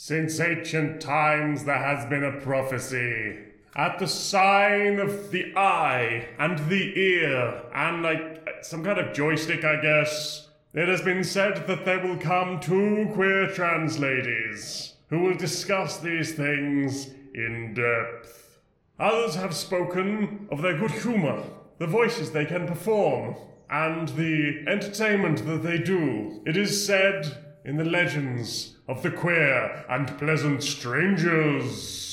Since ancient times there has been a prophecy. At the sign of the eye and the ear, and like some kind of joystick, I guess, it has been said that there will come two queer trans ladies who will discuss these things in depth. Others have spoken of their good humor, the voices they can perform, and the entertainment that they do. It is said in the legends of the queer and pleasant strangers.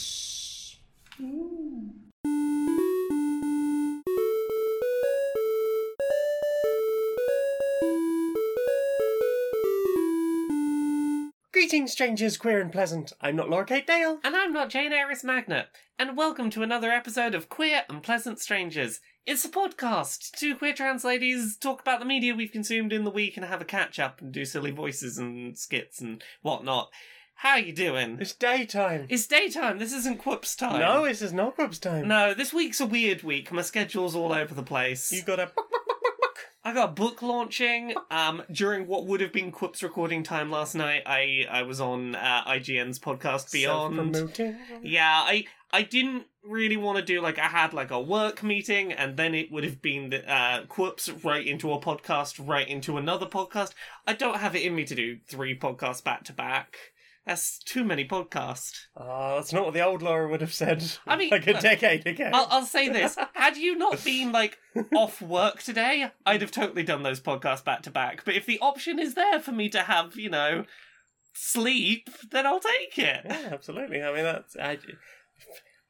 Greetings, strangers, queer and pleasant. I'm not Laura Kate Dale. And I'm not Jane Eris Magnet, and welcome to another episode of Queer and Pleasant Strangers. It's a podcast. Two queer trans ladies talk about the media we've consumed in the week and have a catch up and do silly voices and skits and whatnot. How are you doing? It's daytime. It's daytime. This isn't Quip's time. No, this is not Grub's time. No, this week's a weird week. My schedule's all over the place. You got a. I got a book launching. Um, during what would have been Quip's recording time last night, I I was on uh, IGN's podcast Beyond. Self-promoting. Yeah, I I didn't really want to do like I had like a work meeting, and then it would have been the uh, Quirps right into a podcast, right into another podcast. I don't have it in me to do three podcasts back to back. That's too many podcasts. Oh, that's not what the old Laura would have said. I mean, like a look, decade ago. I'll, I'll say this: had you not been like off work today, I'd have totally done those podcasts back to back. But if the option is there for me to have, you know, sleep, then I'll take it. yeah, absolutely. I mean, that's I,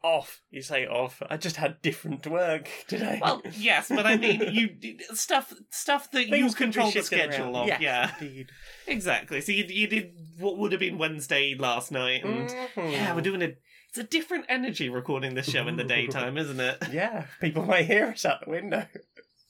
off. You say off. I just had different work today. Well, yes, but I mean, you stuff stuff that you Things be control the schedule around. of. Yeah, indeed. exactly. So you you did what would have been Wednesday last night, and Mhm. yeah, we're doing a. It's a different energy recording this show in the daytime, isn't it? Yeah, people might hear us out the window,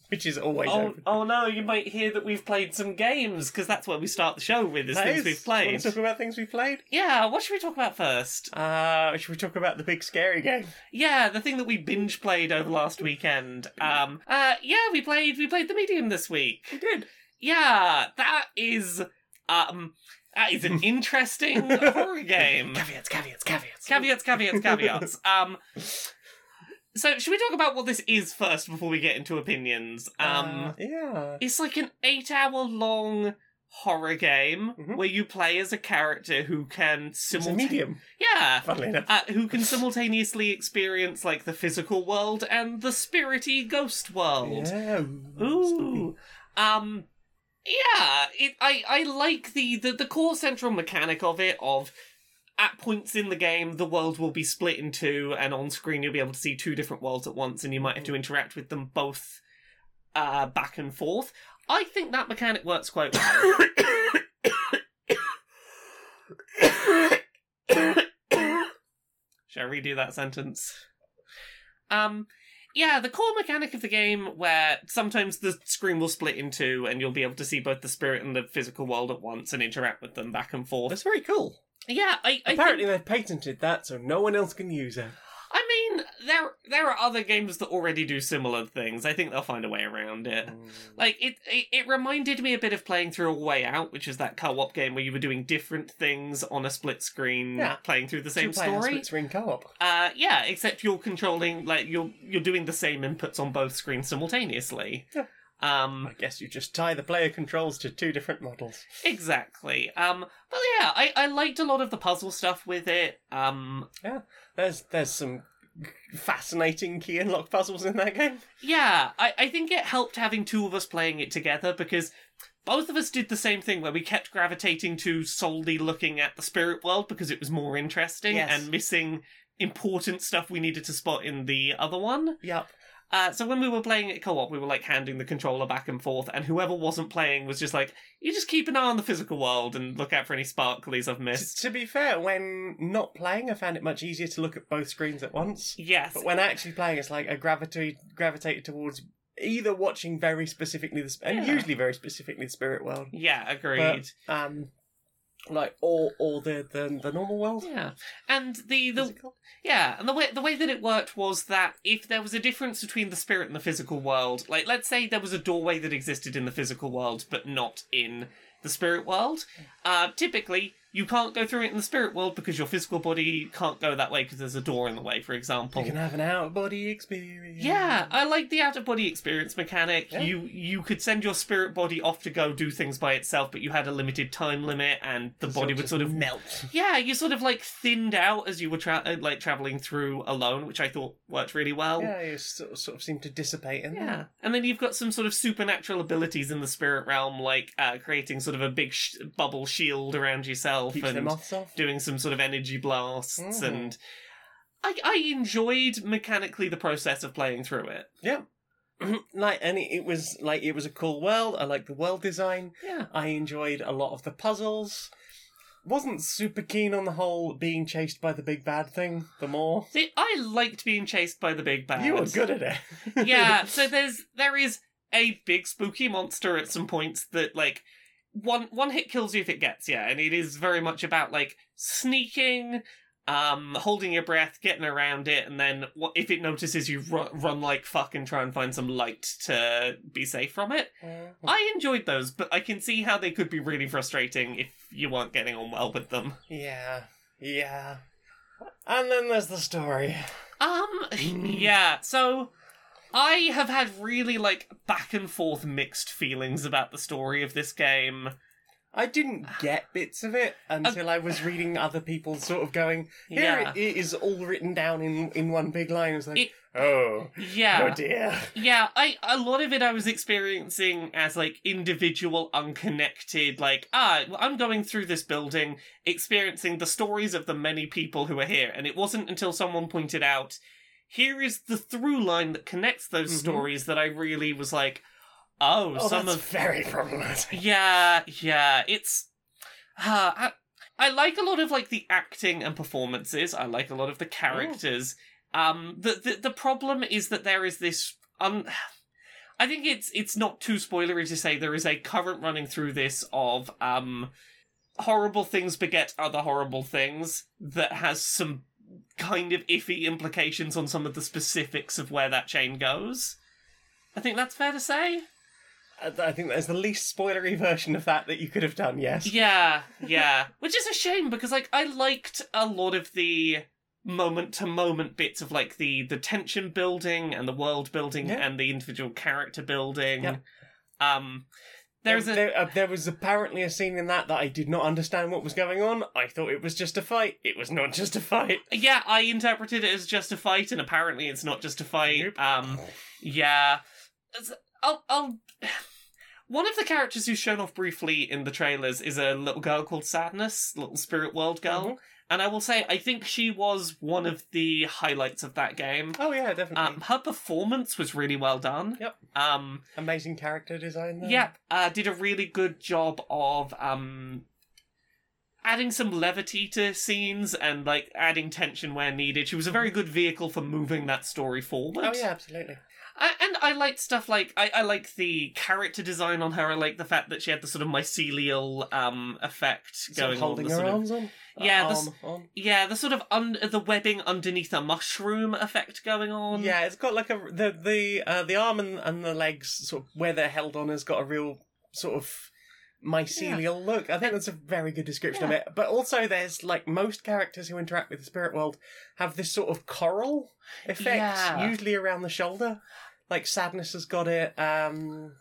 which is always Oh, open. oh no! You might hear that we've played some games because that's what we start the show with. Is That things is- we've Want played. to talk about things we've played? Yeah, what should we talk about first? Uh, should we talk about the big scary game? Yeah, the thing that we binge played over last weekend. Um, uh, yeah, we played we played the medium this week. We did. Yeah, that is um that is an interesting horror game. Caveats, caveats, caveats. Caveats, caveats, caveats. Um so should we talk about what this is first before we get into opinions? Um Uh, yeah. it's like an 8-hour long horror game Mhm. where you play as a character who can simultaneously Yeah. funnily enough. Uh, who can simultaneously experience like the physical world and the spirity ghost world. Yeah. Ooh. Um yeah, it I I like the, the the core central mechanic of it of at points in the game the world will be split in two and on screen you'll be able to see two different worlds at once and you might have to interact with them both uh back and forth. I think that mechanic works quite well. Shall I redo that sentence? Um, yeah, the core mechanic of the game where sometimes the screen will split in two and you'll be able to see both the spirit and the physical world at once and interact with them back and forth. That's very cool. Yeah, I, I Apparently, think, they've patented that, so no one else can use it. I mean, there there are other games that already do similar things. I think they'll find a way around it. Like it, it, it reminded me a bit of playing through A Way Out, which is that co-op game where you were doing different things on a split screen, Yeah. playing through the same story. split screen co-op. Uh, yeah, except you're controlling like you're you're doing the same inputs on both screens simultaneously. Yeah. Um, I guess you just tie the player controls to two different models. exactly. Um, but yeah, I I liked a lot of the puzzle stuff with it. Um, yeah, There's there's some fascinating key and lock puzzles in that game. yeah, I I think it helped having two of us playing it together because. Both of us did the same thing where we kept gravitating to solely looking at the spirit world because it was more interesting Yes. and missing important stuff we needed to spot in the other one. Yup. Uh, so when we were playing it co-op, we were like handing the controller back and forth, and whoever wasn't playing was just like, "You just keep an eye on the physical world and look out for any sparklies I've missed." to be fair, when not playing, I found it much easier to look at both screens at once. Yes, But when actually playing, it's like I gravitate gravitated towards either watching very specifically the sp- and Yeah. usually very specifically the spirit world, yeah, agreed. um, like or or the the, the normal world. yeah, and the the Physical? yeah, and the way the way that it worked was that if there was a difference between the spirit and the physical world, like let's say there was a doorway that existed in the physical world but not in the spirit world, uh, typically you can't go through it in the spirit world because your physical body can't go that way because there's a door in the way, for example. You can have an out of body experience. Yeah, I like the out of body experience mechanic. Yeah. You you could send your spirit body off to go do things by itself, but you had a limited time limit, and the body would sort of melt. yeah, you sort of like thinned out as you were tra- uh, like traveling through alone, which I thought worked really well. Yeah, you sort of, sort of seem to dissipate in Yeah, there. and then you've got some sort of supernatural abilities in the spirit realm, like uh, creating sort of a big sh- bubble shield around yourself Keeps the and doing some sort of energy blasts. Mhm. And I I enjoyed mechanically the process of playing through it. Yeah. like and it, it was like it was a cool world. I like the world design. Yeah, I enjoyed a lot of the puzzles. Wasn't super keen on the whole being chased by the big bad thing. The more see, I liked being chased by the big bad. you were good at it. yeah, so there's there is a big spooky monster at some points that like one one hit kills you if it gets you, and it is very much about like sneaking, um, holding your breath, getting around it, and then if it notices you, run, run like fuck and try and find some light to be safe from it. I enjoyed those, but I can see how they could be really frustrating if you weren't getting on well with them. yeah, yeah. And then there's the story. Um, yeah, so I have had really like back and forth mixed feelings about the story of this game. I didn't get bits of it until I was reading other people sort of going, here Yeah. it is all written down in, in one big line. I was like, It- oh, Yeah. oh dear. Yeah, I a lot of it I was experiencing as like individual unconnected like ah well, I'm going through this building experiencing the stories of the many people who are here and it wasn't until someone pointed out here is the through line that connects those Mhm. stories that I really was like oh, Oh, some of very problematic. Yeah, yeah, it's. Uh, I, I like a lot of like the acting and performances. I like a lot of the characters. Um, the, the the problem is that there is this. Un- I think it's it's not too spoilery to say there is a current running through this of um, horrible things beget other horrible things that has some kind of iffy implications on some of the specifics of where that chain goes. I think that's fair to say. I I think there's the least spoilery version of that that you could have done, yes. Yeah, yeah. Which is a shame because like I liked a lot of the moment to moment bits of like the the tension building and the world building Yeah. and the individual character building. Yep. Um there's there, a there, uh, there was apparently a scene in that that I did not understand what was going on. I thought it was just a fight. It was not just a fight. yeah, I interpreted it as just a fight and apparently it's not just a fight. Nope. Um yeah. I'll I'll one of the characters who's shown off briefly in the trailers is a little girl called Sadness, little spirit world girl. Mhm. And I will say, I think she was one of the highlights of that game. Oh yeah, definitely. Um, her performance was really well done. Yep. Um, Amazing character design. There. yeah, uh, did a really good job of um, adding some levity to scenes and like adding tension where needed. She was a very good vehicle for moving that story forward. Oh yeah, absolutely. I, and I liked stuff like I, I like the character design on her. I like the fact that she had the sort of mycelial um effect Sort going on. The her sort of, arms on. Yeah, arm on. yeah, the sort of un- the webbing underneath a mushroom effect going on. Yeah, it's got like a the the uh, the arm and, and the legs sort of where they're held on has got a real sort of mycelial look. I think that's a very good description of it. But also, there's like most characters who interact with the spirit world have this sort of coral effect, Yeah. usually around the shoulder. Like sadness has got it. Um,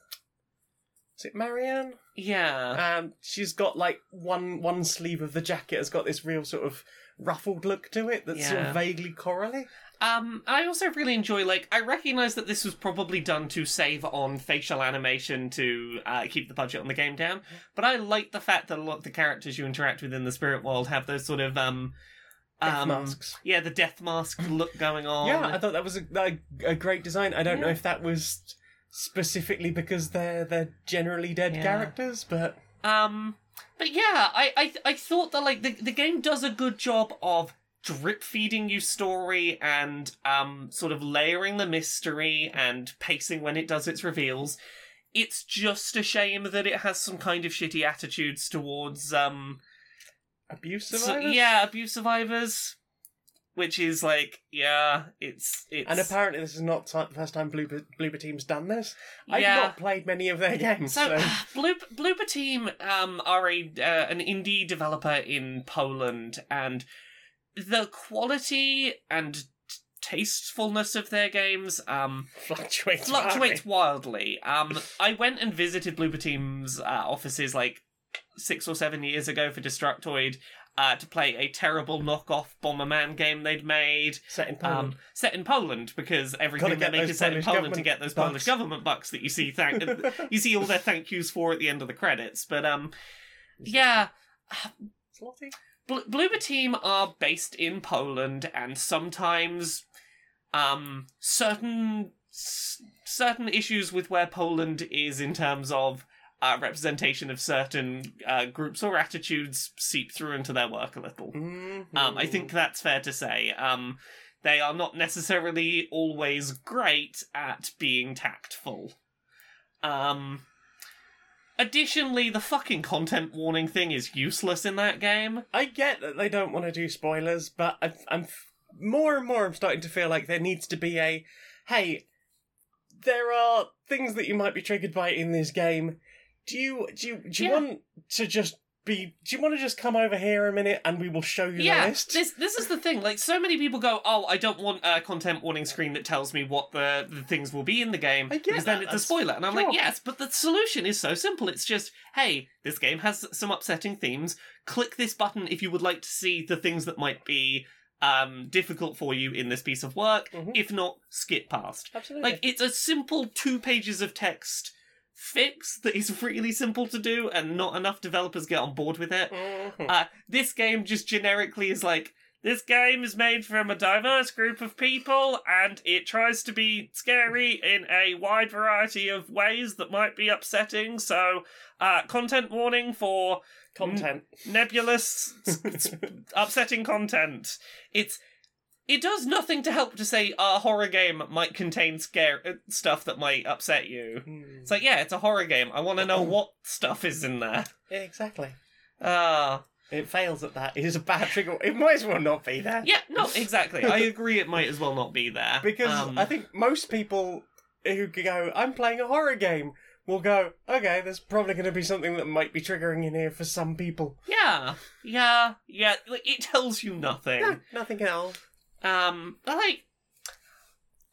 is it Marianne? yeah. Um, she's got like one one sleeve of the jacket has got this real sort of ruffled look to it that's sort of vaguely corally. Um, I also really enjoy like I recognize that this was probably done to save on facial animation to uh, keep the budget on the game down, but I like the fact that a lot of the characters you interact with in the spirit world have those sort of um, Death um, masks. yeah, the death mask look going on. Yeah, I thought that was a, a, a great design. I don't know if that was specifically because they're they're generally dead Yeah. characters, but Um, but yeah, I, I, I thought that like the, the game does a good job of drip feeding you story and um sort of layering the mystery and pacing when it does its reveals. It's just a shame that it has some kind of shitty attitudes towards um abuse so- survivors. yeah abuse survivors. which is like, yeah, it's it's And apparently, this is not the first time Bloober, Bloober Team's done this. I've Yeah. not played many of their games, So, so, Bloop, Bloober Team um, are a uh, an indie developer in Poland, and the quality and tastefulness of their games um, fluctuates. fluctuates wildly. wildly. Um, I went and visited Bloober Team's uh, offices like six or seven years ago for Destructoid uh, to play a terrible knockoff Bomberman game they'd made. Set in Poland. Um, set in Poland because everything Gotta they get make is set in Poland to get those bucks. Polish government bucks that you see. Thank you see all their thank yous for at the end of the credits. But um, yeah, Slotty? Bl- Bloober Team are based in Poland, and sometimes um certain s- certain issues with where Poland is in terms of uh, representation of certain uh, groups or attitudes seep through into their work a little. Mhm. Um, I think that's fair to say. Um, they are not necessarily always great at being tactful. Um, additionally, the fucking content warning thing is useless in that game. I get that they don't want to do spoilers, but I, I'm f- more and more. I'm starting to feel like there needs to be a, hey, there are things that you might be triggered by in this game. Do you do you do you Yeah. want to just be? Do you want to just come over here a minute and we will show you the yeah, list? this this is the thing. Like, so many people go, "Oh, I don't want a content warning screen that tells me what the, the things will be in the game because then that, it's a spoiler." And I'm sure. like, "Yes, but the solution is so simple. It's just, hey, this game has some upsetting themes. Click this button if you would like to see the things that might be um difficult for you in this piece of work. Mhm. If not, skip past." Absolutely. Like, it's a simple two pages of text fix that is really simple to do, and not enough developers get on board with it. Mhm. Uh, this game just generically is like this game is made from a diverse group of people and it tries to be scary in a wide variety of ways that might be upsetting. So, uh, content warning for Content. nebulous, s- s- upsetting content. It's it does nothing to help to say a horror game might contain scare uh, stuff that might upset you. Mm. It's like, yeah, it's a horror game. I want to know what stuff is in there. Yeah, exactly. Ah. It fails at that. It is a bad trigger. It might as well not be there. Yeah, no, exactly. I agree. It might as well not be there Because Um, I think most people who go, I'm playing a horror game, will go, okay, there's probably going to be something that might be triggering in here for some people. yeah, yeah, yeah. Like, it tells you nothing. No, nothing else. Um, like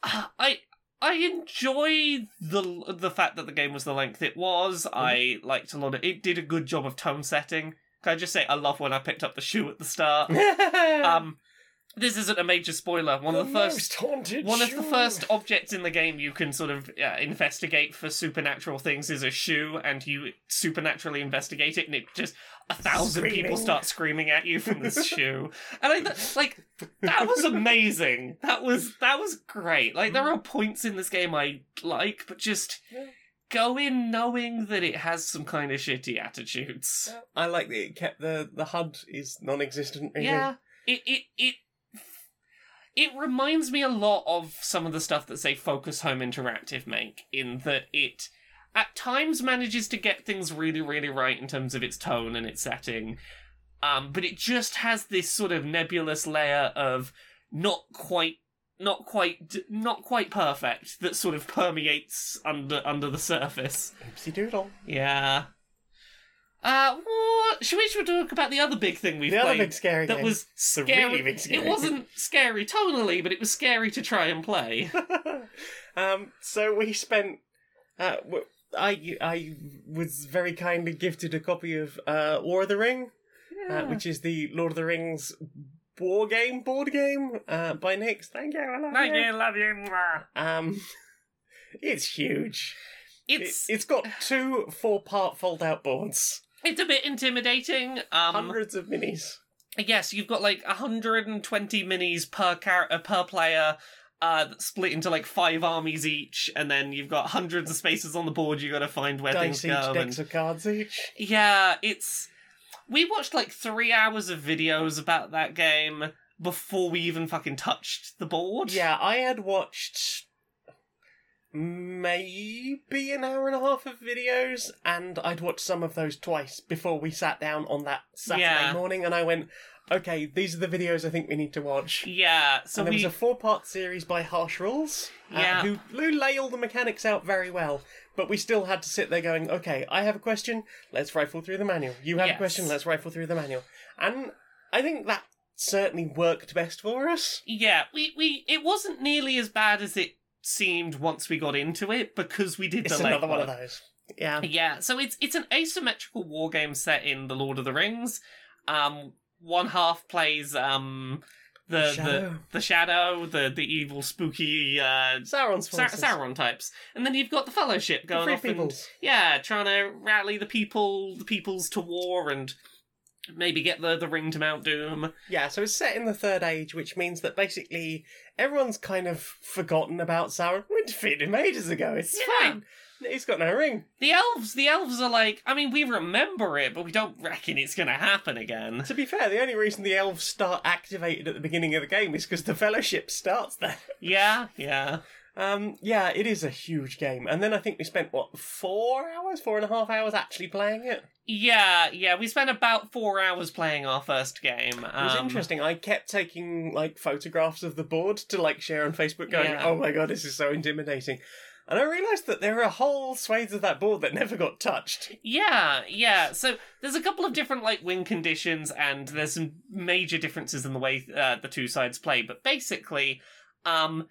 I. I enjoy the the fact that the game was the length it was. I liked a lot of it. Did a good job of tone setting. Can I just say I love when I picked up the shoe at the start. um, this isn't a major spoiler. One of the first haunted One of the first objects in the game you can sort of uh, investigate for supernatural things is a shoe, and you supernaturally investigate it, and it just a thousand people start screaming at you from this shoe, and I th- like that was amazing. That was that was great. Like there are points in this game I like, but just Yeah. go in knowing that it has some kind of shitty attitudes. I like that it kept the the HUD is non-existent. Really. Yeah, it it it it reminds me a lot of some of the stuff that say Focus Home Interactive make, in that it at times manages to get things really really right in terms of its tone and its setting, um, but it just has this sort of nebulous layer of not quite. Not quite, not quite perfect. That sort of permeates under under the surface. Oopsie doodle. Yeah. Uh, what? Should we should we talk about the other big thing we've The other played? big scary that game. was The scary. really big scary It wasn't scary tonally, but it was scary to try and play. um, so we spent. Uh, w- I I was very kindly gifted a copy of uh, War of the Ring, uh, which is the Lord of the Rings war game board game uh, by Nix. Thank you. I love Thank you. love you. mwah. Um, it's huge. It's It, it's got two four-part fold-out boards, it's a bit intimidating. Um, hundreds of minis. yes, you've got like 120 minis per character per player. Uh, split into like five armies each, and then you've got hundreds of spaces on the board. You got to find where Dice things each, go. decks and- of cards each. Yeah, it's. We watched like three hours of videos about that game before we even fucking touched the board. Yeah, I had watched maybe an hour and a half of videos, and I'd watched some of those twice before we sat down on that Saturday Yeah. morning, and I went, okay, these are the videos I think we need to watch. Yeah, so and there we was a four-part series by Harsh Rules, uh, Yeah. who, who lay all the mechanics out very well. But we still had to sit there going, okay, I have a question, let's rifle through the manual. You have Yes. a question, let's rifle through the manual. And I think that certainly worked best for us. yeah we we it wasn't nearly as bad as it seemed once we got into it because we did It's the another one of those. Yeah. Yeah, so it's it's an asymmetrical war game set in the Lord of the Rings. Um, one half plays um the Shadow. the the shadow, the the evil spooky uh Sauron's Sa- Sauron types, and then you've got the Fellowship going Free off and yeah, trying to rally the people, the peoples to war and maybe get the the ring to Mount Doom. Yeah, so it's set in the Third Age, which means that basically everyone's kind of forgotten about Sauron. We defeated him ages ago. It's Yeah. fine. He's got no ring. The elves, the elves are like, I mean, we remember it, but we don't reckon it's gonna happen again. To be fair, the only reason the elves start activated at the beginning of the game is because the Fellowship starts there. Yeah, yeah. Um, yeah, it is a huge game. And then I think we spent, what, four hours, four and a half hours actually playing it? Yeah, yeah, we spent about four hours playing our first game. It was Um, interesting. I kept taking, like, photographs of the board to, like, share on Facebook going, Yeah. oh my god, this is so intimidating. And I realised that there are whole swathes of that board that never got touched. Yeah, yeah. So there's a couple of different like win conditions, and there's some major differences in the way uh, the two sides play. But basically, um,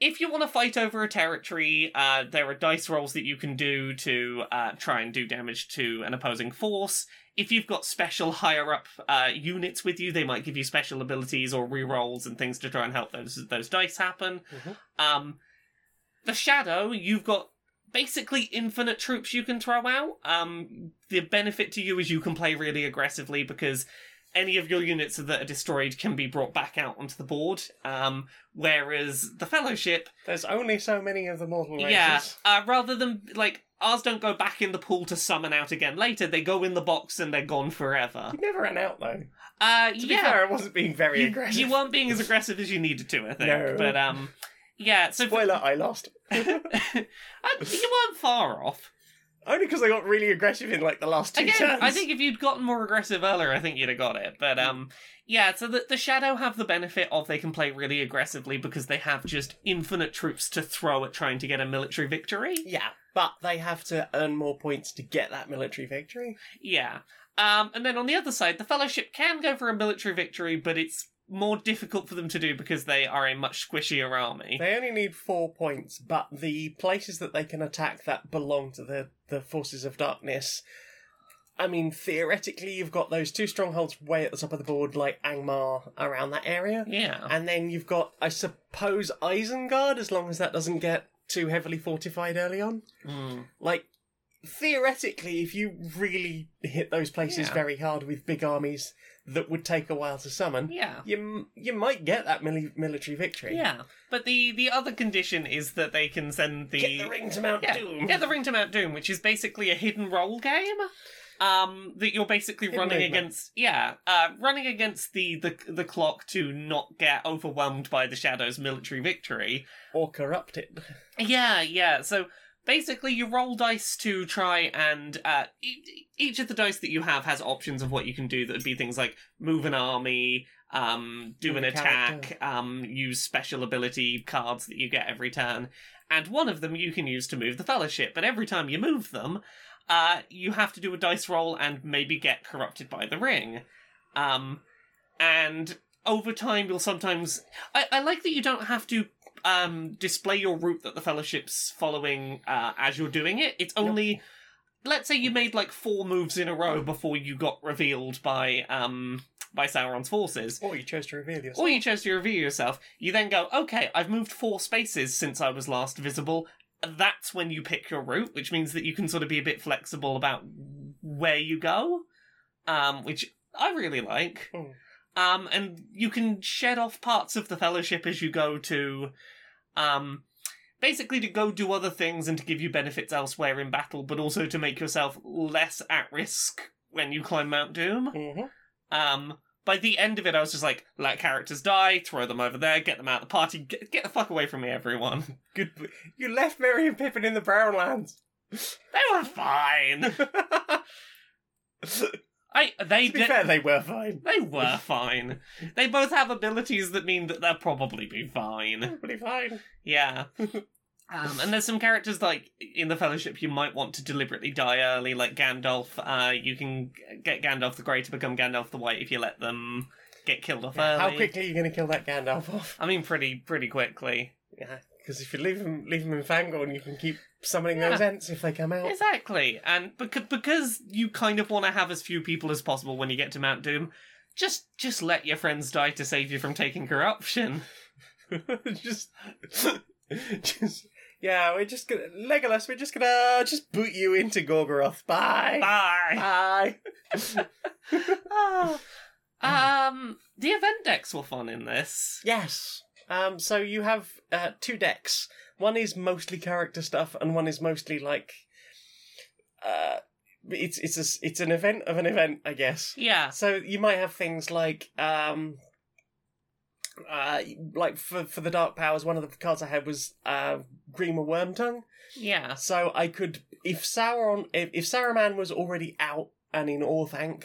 if you want to fight over a territory, uh, there are dice rolls that you can do to uh, try and do damage to an opposing force. If you've got special higher up uh, units with you, they might give you special abilities or rerolls and things to try and help those those dice happen. Mhm. Um, the shadow, you've got basically infinite troops you can throw out. Um, the benefit to you is you can play really aggressively because any of your units that are destroyed can be brought back out onto the board. Um, whereas the Fellowship, There's only so many of the mortal races. yeah, uh, rather than like ours don't go back in the pool to summon out again later, they go in the box and they're gone forever. You never ran out, though. Uh, To yeah, be fair, I wasn't being very you, aggressive. you weren't being as aggressive as you needed to, I think. No. But um, yeah. So Spoiler, I lost. Uh, you weren't far off. Only because I got really aggressive in, like, the last two Again, turns. I think if you'd gotten more aggressive earlier, I think you'd have got it. But um, yeah. So the the Shadow have the benefit of they can play really aggressively because they have just infinite troops to throw at trying to get a military victory. Yeah, but they have to earn more points to get that military victory. Yeah. Um, and then on the other side, the Fellowship can go for a military victory, but it's more difficult for them to do because they are a much squishier army. They only need four points, but the places that they can attack that belong to the, the forces of darkness. I mean, theoretically, you've got those two strongholds way at the top of the board, like Angmar, around that area. Yeah. And then you've got, I suppose, Isengard, as long as that doesn't get too heavily fortified early on. Mm. Like, theoretically, if you really hit those places Yeah. very hard with big armies that would take a while to summon, Yeah. you you might get that mili- military victory. Yeah. But the the other condition is that they can send the Get the ring to Mount yeah, Doom. Get the Ring to Mount Doom, which is basically a hidden roll game. Um, that you're basically Hidden running movement. against, yeah, uh, running against the, the the clock to not get overwhelmed by the Shadow's military victory. or corrupt it. Yeah, yeah. So basically, you roll dice to try and uh, e- each of the dice that you have has options of what you can do. That would be things like move an army, um, do Move an attack, um, use special ability cards that you get every turn, and one of them you can use to move the Fellowship. But every time you move them, uh, you have to do a dice roll and maybe get corrupted by the ring. Um, and over time, you'll sometimes. I, I like that you don't have to um, display your route that the Fellowship's following uh, as you're doing it. It's only. Let's say you made like four moves in a row before you got revealed by um by Sauron's forces. Or you chose to reveal yourself. Or you chose to reveal yourself. You then go, okay, I've moved four spaces since I was last visible. That's when you pick your route, which means that you can sort of be a bit flexible about where you go, um, which I really like. Hmm. Um, and you can shed off parts of the Fellowship as you go to, um, basically to go do other things and to give you benefits elsewhere in battle, but also to make yourself less at risk when you climb Mount Doom. Mhm. Um, by the end of it, I was just like, let characters die, throw them over there, get them out of the party, get, get the fuck away from me, everyone. Good. You left Merry and Pippin in the Brown Lands. they were fine. I they To be did. fair, they were fine. They were fine. They both have abilities that mean that they'll probably be fine. Pretty fine. Yeah. Um, and there's some characters like in the Fellowship you might want to deliberately die early, like Gandalf. Uh, you can get Gandalf the Grey to become Gandalf the White if you let them get killed off early. How quickly are you going to kill that Gandalf off? I mean, pretty pretty quickly. Yeah, because if you leave them leave him in Fangorn, you can keep summoning Yeah. those Ents if they come out. Exactly, and because because you kind of want to have as few people as possible when you get to Mount Doom, just just let your friends die to save you from taking corruption. just, just, yeah, we're just gonna Legolas. We're just gonna just boot you into Gorgoroth. Bye. Bye. Bye. Ah. um, the event decks were fun in this. yes. Um. So you have uh, two decks. One is mostly character stuff, and one is mostly like, uh, it's it's a, it's an event of an event, I guess. Yeah, So you might have things like um uh like for for the dark powers one of the cards I had was uh Grima Wormtongue. yeah, So I could if Sauron if, if Saruman was already out and in Orthanc,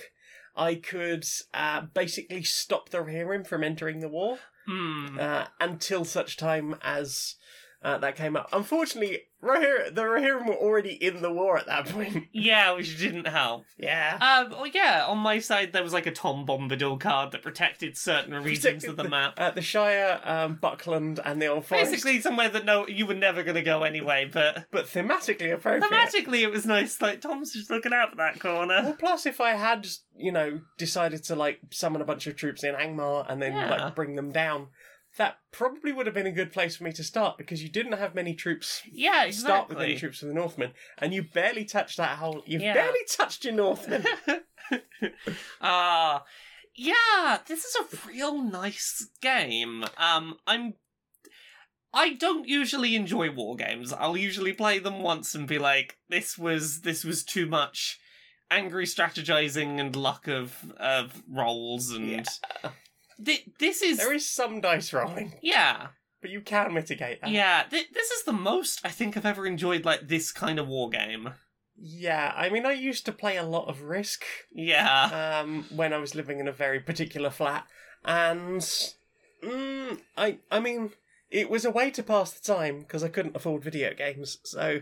I could uh basically stop the Rohirrim from entering the war hmm. uh, until such time as uh, that came up. Unfortunately, Rohir- the Rohirrim were already in the war at that point. Yeah, which didn't help. yeah. Um, well, yeah, on my side there was like a Tom Bombadil card that protected certain regions of the map. Uh, the Shire, um, Buckland, and the Old Forest. Basically, somewhere that no, you were never going to go anyway. But but thematically appropriate. thematically, it was nice. Like Tom's just looking out for that Well, corner. plus, if I had, you know, decided to like summon a bunch of troops in Angmar and then Yeah. like bring them down, that probably would have been a good place for me to start because you didn't have many troops. Yeah, exactly. Start with any troops for the Northmen, and you barely touched that whole. You've Yeah. barely touched your Northmen. Ah, yeah, this is a real nice game. Um, I'm. I don't usually enjoy war games. I'll usually play them once and be like, "This was this was too much." Angry strategizing and luck of of rolls and Yeah. Thi- this is there is some dice rolling, yeah but you can mitigate that. yeah. Th- this is the most I think I've ever enjoyed like this kind of war game. Yeah, I mean, I used to play a lot of Risk. Yeah, um, when I was living in a very particular flat, and mm, I I mean it was a way to pass the time because I couldn't afford video games. So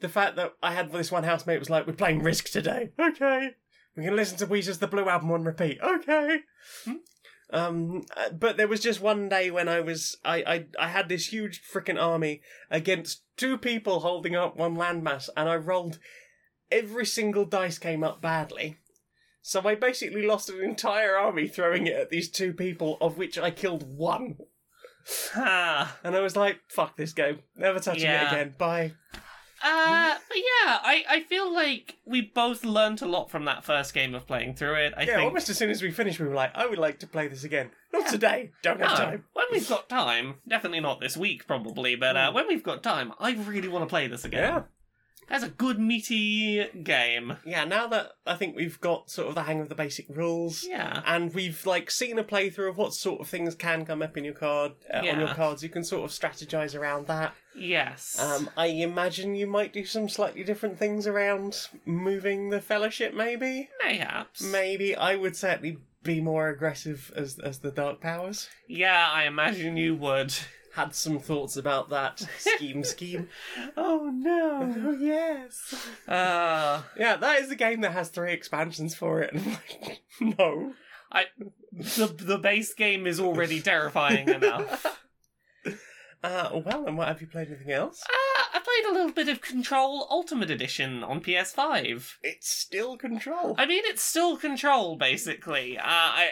the fact that I had this one housemate was like, "We're playing Risk today, okay? We can listen to Weezer's The Blue Album on repeat, okay?" Um, uh, but there was just one day when I was I I, I had this huge freaking army against two people holding up one landmass, and I rolled every single dice came up badly. So I basically lost an entire army throwing it at these two people, of which I killed one. And I was like, fuck this game. Never touching Yeah. it again. Bye. Uh, but yeah, I, I feel like we both learnt a lot from that first game of playing through it. I yeah, think almost as soon as we finished, we were like, I would like to play this again. Not today. Don't have time. when we've got time, definitely not this week probably, but uh, Hmm. when we've got time, I really want to play this again. Yeah. That's a good meaty game. Yeah, now that I think we've got sort of the hang of the basic rules. Yeah. And we've like seen a playthrough of what sort of things can come up in your card uh, on your Yeah. cards. You can sort of strategize around that. Yes. Um, I imagine you might do some slightly different things around moving the fellowship. Maybe, Mayhaps. maybe I would certainly be more aggressive as as the dark powers. Yeah, I imagine you would. Had some thoughts about that scheme. Scheme. Oh no. Oh yes. Uh, Yeah, that is a game that has three expansions for it. And I'm like, no. I the the base game is already terrifying enough. Uh, well, and what have you played? Anything else? Uh, I played a little bit of Control Ultimate Edition on PS5. It's still Control. I mean, it's still Control, basically. Uh, I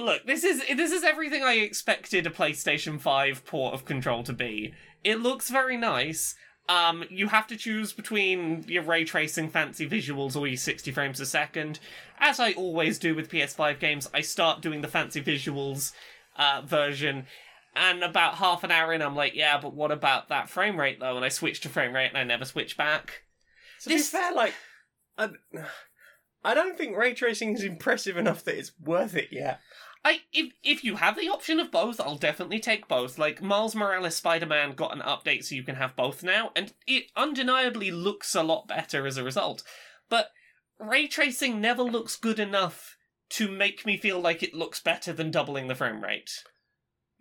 look. This is this is everything I expected a PlayStation Five port of Control to be. It looks very nice. Um, you have to choose between your ray tracing fancy visuals or your 60 frames a second. As I always do with PS5 games, I start doing the fancy visuals uh, version, and about half an hour in, I'm like, yeah, but what about that frame rate though? And I switch to frame rate, and I never switch back. to this- be fair, like, I, I don't think ray tracing is impressive enough that it's worth it yet. I if if you have the option of both, I'll definitely take both. Like Miles Morales Spider-Man got an update so you can have both now, and it undeniably looks a lot better as a result. But ray tracing never looks good enough to make me feel like it looks better than doubling the frame rate.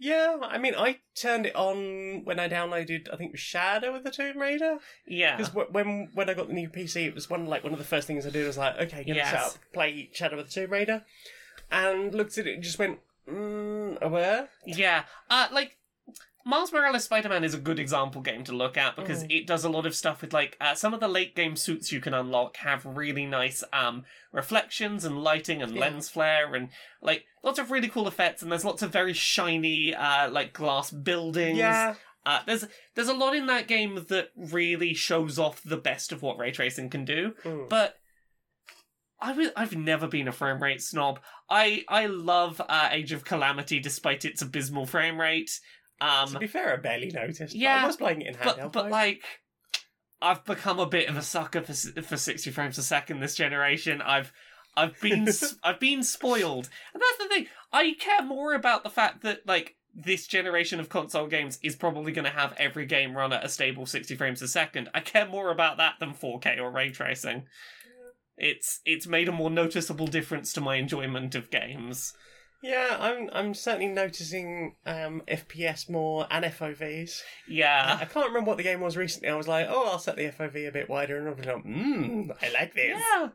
Yeah, I mean, I turned it on when I downloaded, I think, Shadow of the Tomb Raider. Yeah. Because when when I got the new PC, it was one like one of the first things I did was like, okay, gonna Yes. set up play Shadow of the Tomb Raider, and looked at it and just went, mm, aware. Yeah, uh, like Miles Morales Spider Man is a good example game to look at because Mm. it does a lot of stuff with like uh, some of the late game suits you can unlock have really nice um reflections and lighting and Yeah. lens flare and like lots of really cool effects and there's lots of very shiny uh like glass buildings. Yeah, Uh, there's there's a lot in that game that really shows off the best of what ray tracing can do Mm. but I was, I've never been a frame rate snob. I I love uh, Age of Calamity despite its abysmal frame rate. to Um, be fair, I barely noticed. yeah, I was playing it in handheld. but but like I've become a bit of a sucker for for sixty frames a second this generation. I've I've been I've been spoiled, and that's the thing. I care more about the fact that like this generation of console games is probably going to have every game run at a stable 60 frames a second. I care more about that than 4K or ray tracing. It's it's made a more noticeable difference to my enjoyment of games. yeah, I'm I'm certainly noticing um, FPS more and FOVs. Yeah. I can't remember what the game was recently. I was like, oh, I'll set the FOV a bit wider, and I was like, mmm, I like this. Yeah.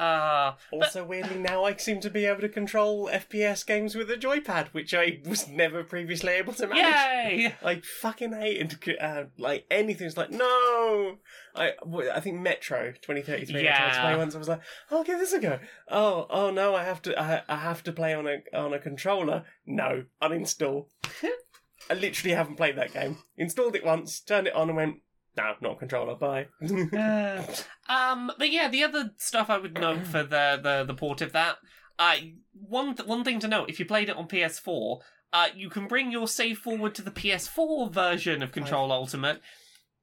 Uh Also, weirdly, now I seem to be able to control FPS games with a joypad, which I was never previously able to manage. yay! I fucking hated uh, like anything. It's like no. I I think Metro 2033. I tried to Yeah. play once. I was like, I'll give this a go. Oh oh no, I have to I, I have to play on a on a controller. No, uninstall. I literally haven't played that game. Installed it once, turned it on, and went. No, not controller. Bye. Uh, um, but yeah, the other stuff I would note for the the, the port of that, uh, one th- one thing to note: if you played it on PS4, uh, you can bring your save forward to the PS4 version of Control Ultimate.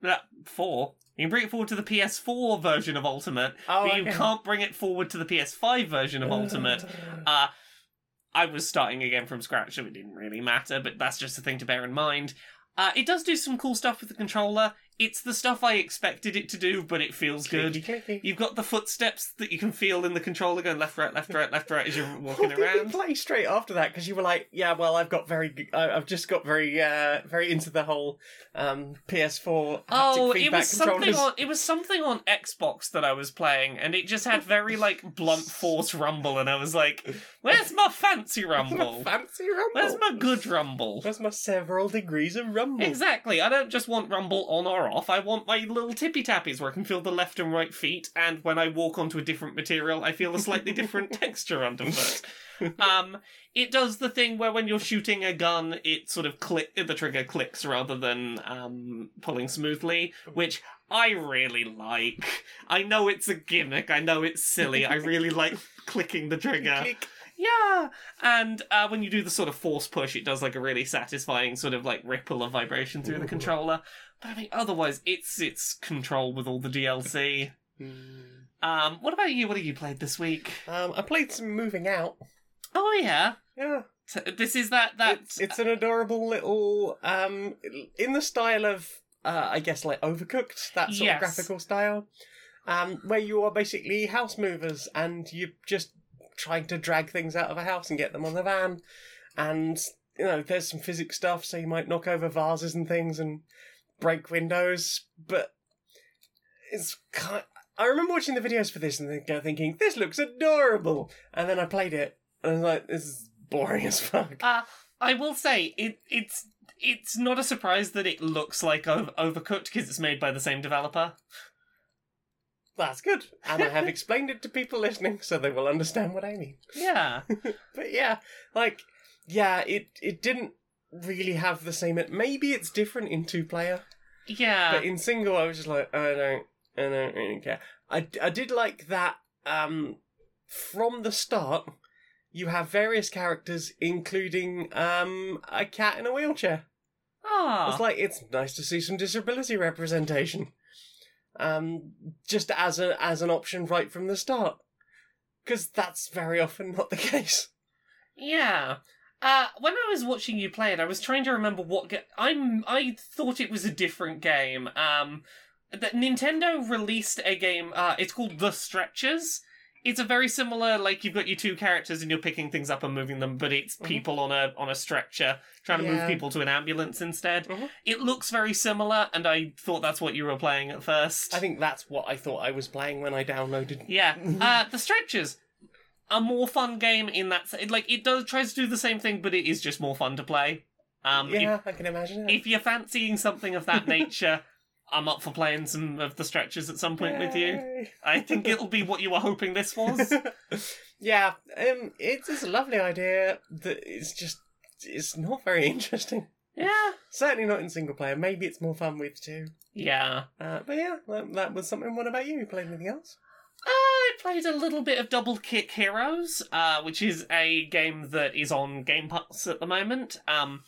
Uh, four. You can bring it forward to the PS4 version of Ultimate, Oh, but you okay. can't bring it forward to the PS5 version of Ultimate. Uh, I was starting again from scratch, so it didn't really matter, but that's just a thing to bear in mind. Uh, it does do some cool stuff with the controller. It's the stuff I expected it to do, but it feels good. You've got the footsteps that you can feel in the controller going left, right, left, right, left, right as you're walking What did you around. play straight after that? Because you were like, "Yeah, well, I've got very, I've just got very, uh, very into the whole um, PS4 haptic Oh, it feedback was something on it was something on Xbox that I was playing, and it just had very like blunt force rumble, and I was like, "Where's my fancy rumble? my Fancy rumble. Where's my good rumble?" Where's my several degrees of rumble? Exactly. I don't just want rumble on or off. I want my little tippy tappies where I can feel the left and right feet, and when I walk onto a different material, I feel a slightly different texture underfoot. Um, it does the thing where when you're shooting a gun, it sort of click the trigger clicks rather than um pulling smoothly, which I really like. I know it's a gimmick. I know it's silly. I really like clicking the trigger. Click. Yeah, and uh, when you do the sort of force push, it does like a really satisfying sort of like ripple of vibration through the controller. But I mean, otherwise, it's it's control with all the DLC. Um, what about you? What have you played this week? Um, I played some Moving Out. Oh yeah, Yeah, So this is that that it's it's an adorable little um in the style of uh, I guess like Overcooked that sort Yes. of graphical style, um where you are basically house movers and you're just trying to drag things out of a house and get them on the van, and you know there's some physics stuff so you might knock over vases and things and break windows, but it's kind. I remember watching the videos for this and thinking this looks adorable, and then I played it and I was like this is boring as fuck. Uh, I will say it it's it's not a surprise that it looks like Over- Overcooked because it's made by the same developer. That's good. And I have explained it to people listening so they will understand what I mean. Yeah. But yeah, like, yeah, it, it didn't really have the same. Maybe it's different in two player, Yeah. but in single, I was just like, I don't, I don't really care. I, I did like that um, from the start, you have various characters, including um, a cat in a wheelchair. Ah. It's like it's nice to see some disability representation, um, just as a as an option right from the start, because that's very often not the case. Yeah. Uh, when I was watching you play it, I was trying to remember what ga- I'm. I thought it was a different game. Um, that Nintendo released a game. Uh, it's called The Stretchers, it's a very similar like you've got your two characters and you're picking things up and moving them, but it's Mhm. people on a on a stretcher trying to move people to an ambulance instead. Mhm. It looks very similar, and I thought that's what you were playing at first. I think that's what I thought I was playing when I downloaded. Yeah, uh, the stretchers. A more fun game in that like it does tries to do the same thing, but it is just more fun to play. Um, if- yeah, I can imagine it. if you're fancying something of that nature, I'm up for playing some of the stretches at some point with you. I think it'll be what you were hoping this was. yeah, um, it's just a lovely idea that it's just it's not very interesting. yeah. Certainly not in single player. Maybe it's more fun with two. Yeah. Uh, but yeah, that, that was something. What about you? You played anything else? I played a little bit of Double Kick Heroes, uh, which is a game that is on Game Pass at the moment. Um,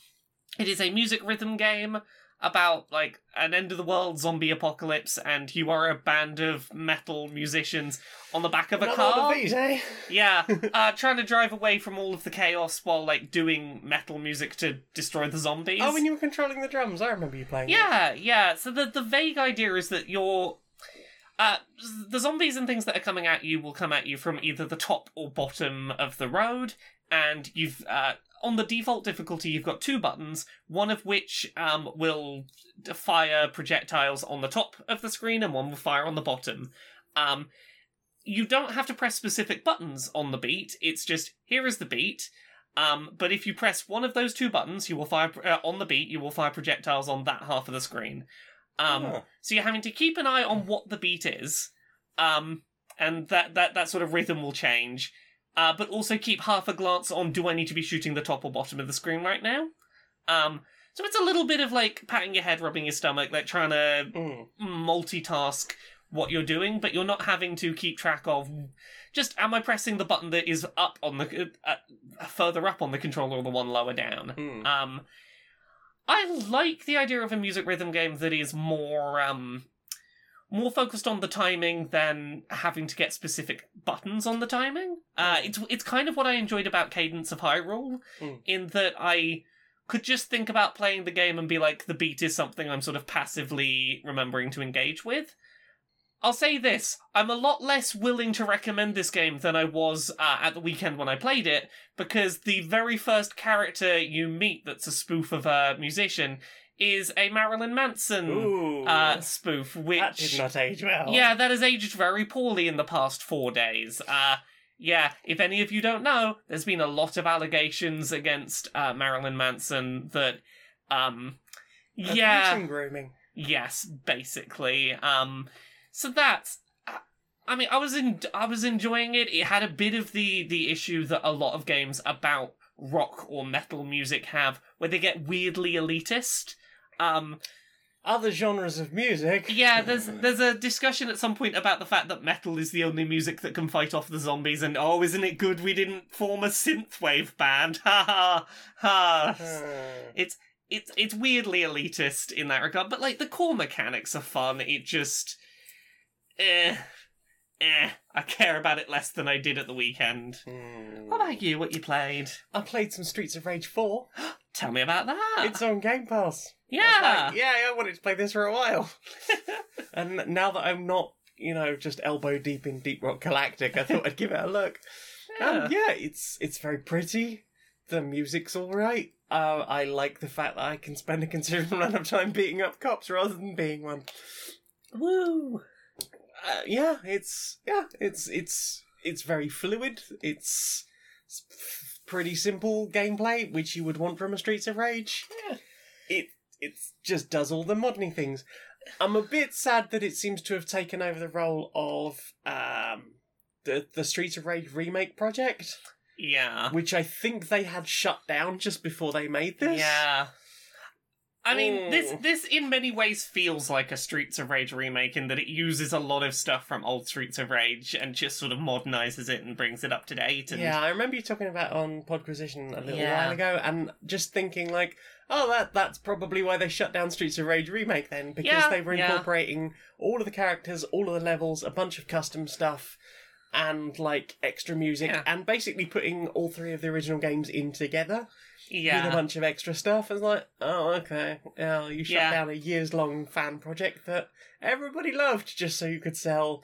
it is a music rhythm game about like an end of the world zombie apocalypse, and you are a band of metal musicians on the back of a Not car. all of these, eh? Yeah, uh, trying to drive away from all of the chaos while like doing metal music to destroy the zombies. Oh, when you were controlling the drums, I remember you playing. it. Yeah, yeah. So the the vague idea is that you're uh the zombies and things that are coming at you will come at you from either the top or bottom of the road and you've uh on the default difficulty you've got two buttons one of which um will fire projectiles on the top of the screen and one will fire on the bottom um you don't have to press specific buttons on the beat it's just here is the beat um, but if you press one of those two buttons, you will fire uh, on the beat. You will fire projectiles on that half of the screen. Um, Oh. So you're having to keep an eye on what the beat is, um, and that that that sort of rhythm will change. Uh, but also keep half a glance on: do I need to be shooting the top or bottom of the screen right now? Um, so it's a little bit of like patting your head, rubbing your stomach, like trying to Mm. multitask what you're doing, but you're not having to keep track of just am I pressing the button that is up on the uh, further up on the controller or the one lower down. Mm. Um, I like the idea of a music rhythm game that is more um more focused on the timing than having to get specific buttons on the timing. Uh, it's it's kind of what I enjoyed about Cadence of Hyrule, Mm. in that I could just think about playing the game and be like, the beat is something I'm sort of passively remembering to engage with. I'll say this: I'm a lot less willing to recommend this game than I was uh, at the weekend when I played it, because the very first character you meet that's a spoof of a musician is a Marilyn Manson uh, spoof, which that did not age well. yeah, that has aged very poorly in the past four days. Uh, yeah, if any of you don't know, there's been a lot of allegations against uh, Marilyn Manson that, um, yeah, grooming. yes, basically. Um, so that's. I mean, I was in, I was enjoying it. It had a bit of the the issue that a lot of games about rock or metal music have, where they get weirdly elitist. Um, Other genres of music. yeah, there's there's a discussion at some point about the fact that metal is the only music that can fight off the zombies, and oh, isn't it good we didn't form a synthwave band? Ha ha ha. Uh, It's it's it's weirdly elitist in that regard, but like the core mechanics are fun. It just, eh, eh. I care about it less than I did at the weekend. hmm. What about you? What you played? I played some Streets of Rage 4. Tell me about that. It's on Game Pass. Yeah. like, yeah, I wanted to play this for a while. and now that I'm not, you know, just elbow deep in Deep Rock Galactic, I thought I'd give it a look. Yeah. Um, yeah, it's it's very pretty. The music's all right. Uh, I like the fact that I can spend a considerable amount of time beating up cops rather than being one. Woo. Uh, yeah, it's yeah, it's it's it's very fluid. It's, it's pretty simple gameplay, which you would want from a Streets of Rage. Yeah. It it just does all the modern things. I'm a bit sad that it seems to have taken over the role of um the the Streets of Rage remake project, Yeah. which I think they had shut down just before they made this. Yeah. I mean, this Mm. this in many ways feels like a Streets of Rage remake in that it uses a lot of stuff from old Streets of Rage and just sort of modernizes it and brings it up to date. And Yeah, I remember you talking about on Podquisition a little Yeah. while ago, and just thinking like, oh, that that's probably why they shut down Streets of Rage remake then, because Yeah, they were yeah. incorporating all of the characters, all of the levels, a bunch of custom stuff, and like extra music, Yeah. and basically putting all three of the original games in together with a yeah, bunch of extra stuff. It's like, oh, okay, yeah, you shut Yeah. down a years long fan project that everybody loved just so you could sell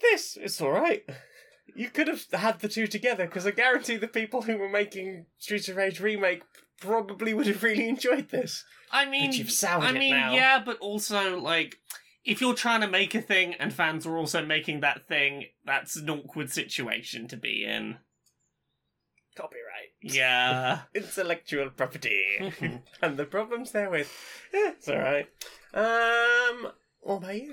this It's all right. You could have had the two together because I guarantee the people who were making Streets of Rage remake probably would have really enjoyed this. I mean, you've soured I it mean, now. yeah, but also like. If you're trying to make a thing and fans are also making that thing, that's an awkward situation to be in. Copyright, Yeah. intellectual property, and the problems therewith. Yeah, it's all right. Um, what about you?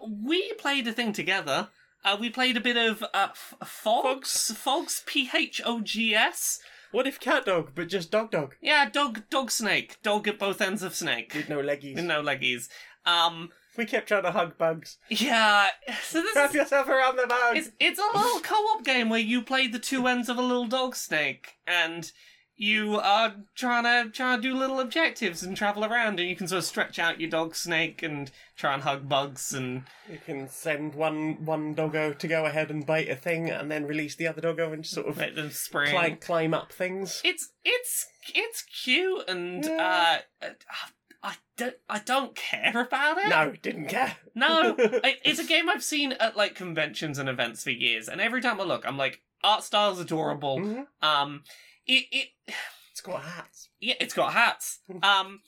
Um, we played a thing together. Uh, we played a bit of uh, F- Phogs, Phogs, P H O G S. What if cat dog, but just dog dog Yeah, dog, dog, snake, dog at both ends of snake, with no leggies? with no leggies. Um, We kept trying to hug bugs. yeah. So this Wrap is yourself around the bugs. it's it's a little co-op game where you play the two ends of a little dog snake and. You are trying to try to do little objectives and travel around, and you can sort of stretch out your dog snake and try and hug bugs and You can send one one doggo to go ahead and bite a thing, and then release the other doggo and sort of let them spring. climb, climb up things. it's it's it's cute and Yeah. uh, I don't I don't care about it. No, didn't care. no, it, it's a game I've seen at like conventions and events for years, and every time I look, I'm like, art style's adorable. Mhm. Um, it it It's got hats. yeah, it's got hats. Um,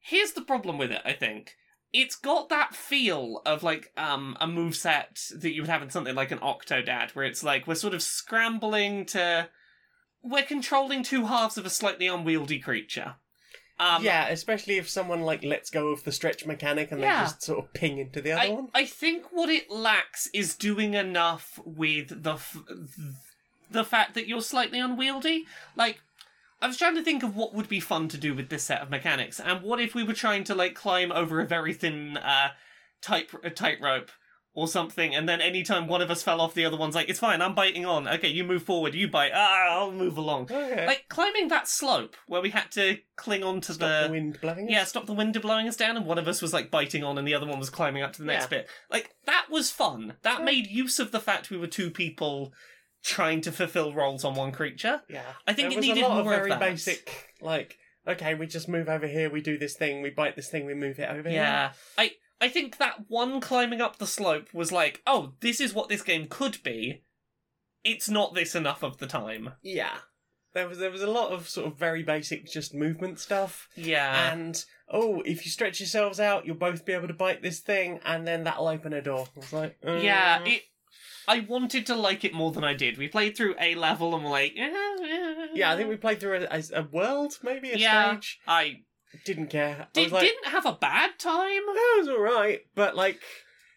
here's the problem with it. I think it's got that feel of like um a move set that you would have in something like an Octodad, where it's like we're sort of scrambling to. We're controlling two halves of a slightly unwieldy creature. Um, yeah, especially if someone like lets go of the stretch mechanic and Yeah. they just sort of ping into the other I, one. I think what it lacks is doing enough with the f- the fact that you're slightly unwieldy. Like, I was trying to think of what would be fun to do with this set of mechanics, and what if we were trying to like climb over a very thin uh, tight tightrope or something, and then anytime one of us fell off, the other one's like, "It's fine, I'm biting on. Okay, you move forward, you bite. Ah, I'll move along." Okay. Like climbing that slope where we had to cling on to Stop the wind blowing. us. yeah, stop the wind blowing us down, and one of us was like biting on, and the other one was climbing up to the next Yeah. bit. Like that was fun. That Yeah. made use of the fact we were two people trying to fulfill roles on one creature. Yeah. I think there it needed a lot of more of very that. basic, like, okay, we just move over here, we do this thing, we bite this thing, we move it over here. Yeah, I I think that one climbing up the slope was like, oh, this is what this game could be. It's not this enough of the time. Yeah. There was there was a lot of sort of very basic just movement stuff. Yeah, and oh, if you stretch yourselves out, you'll both be able to bite this thing, and then that'll open a door. I was like, uh, yeah. It. I wanted to like it more than I did. We played through a level and we're like, eh, eh, yeah. I think we played through a, a, world, maybe a Yeah. stage. I Didn't care. I did, was like, didn't have a bad time. that was all right, but like.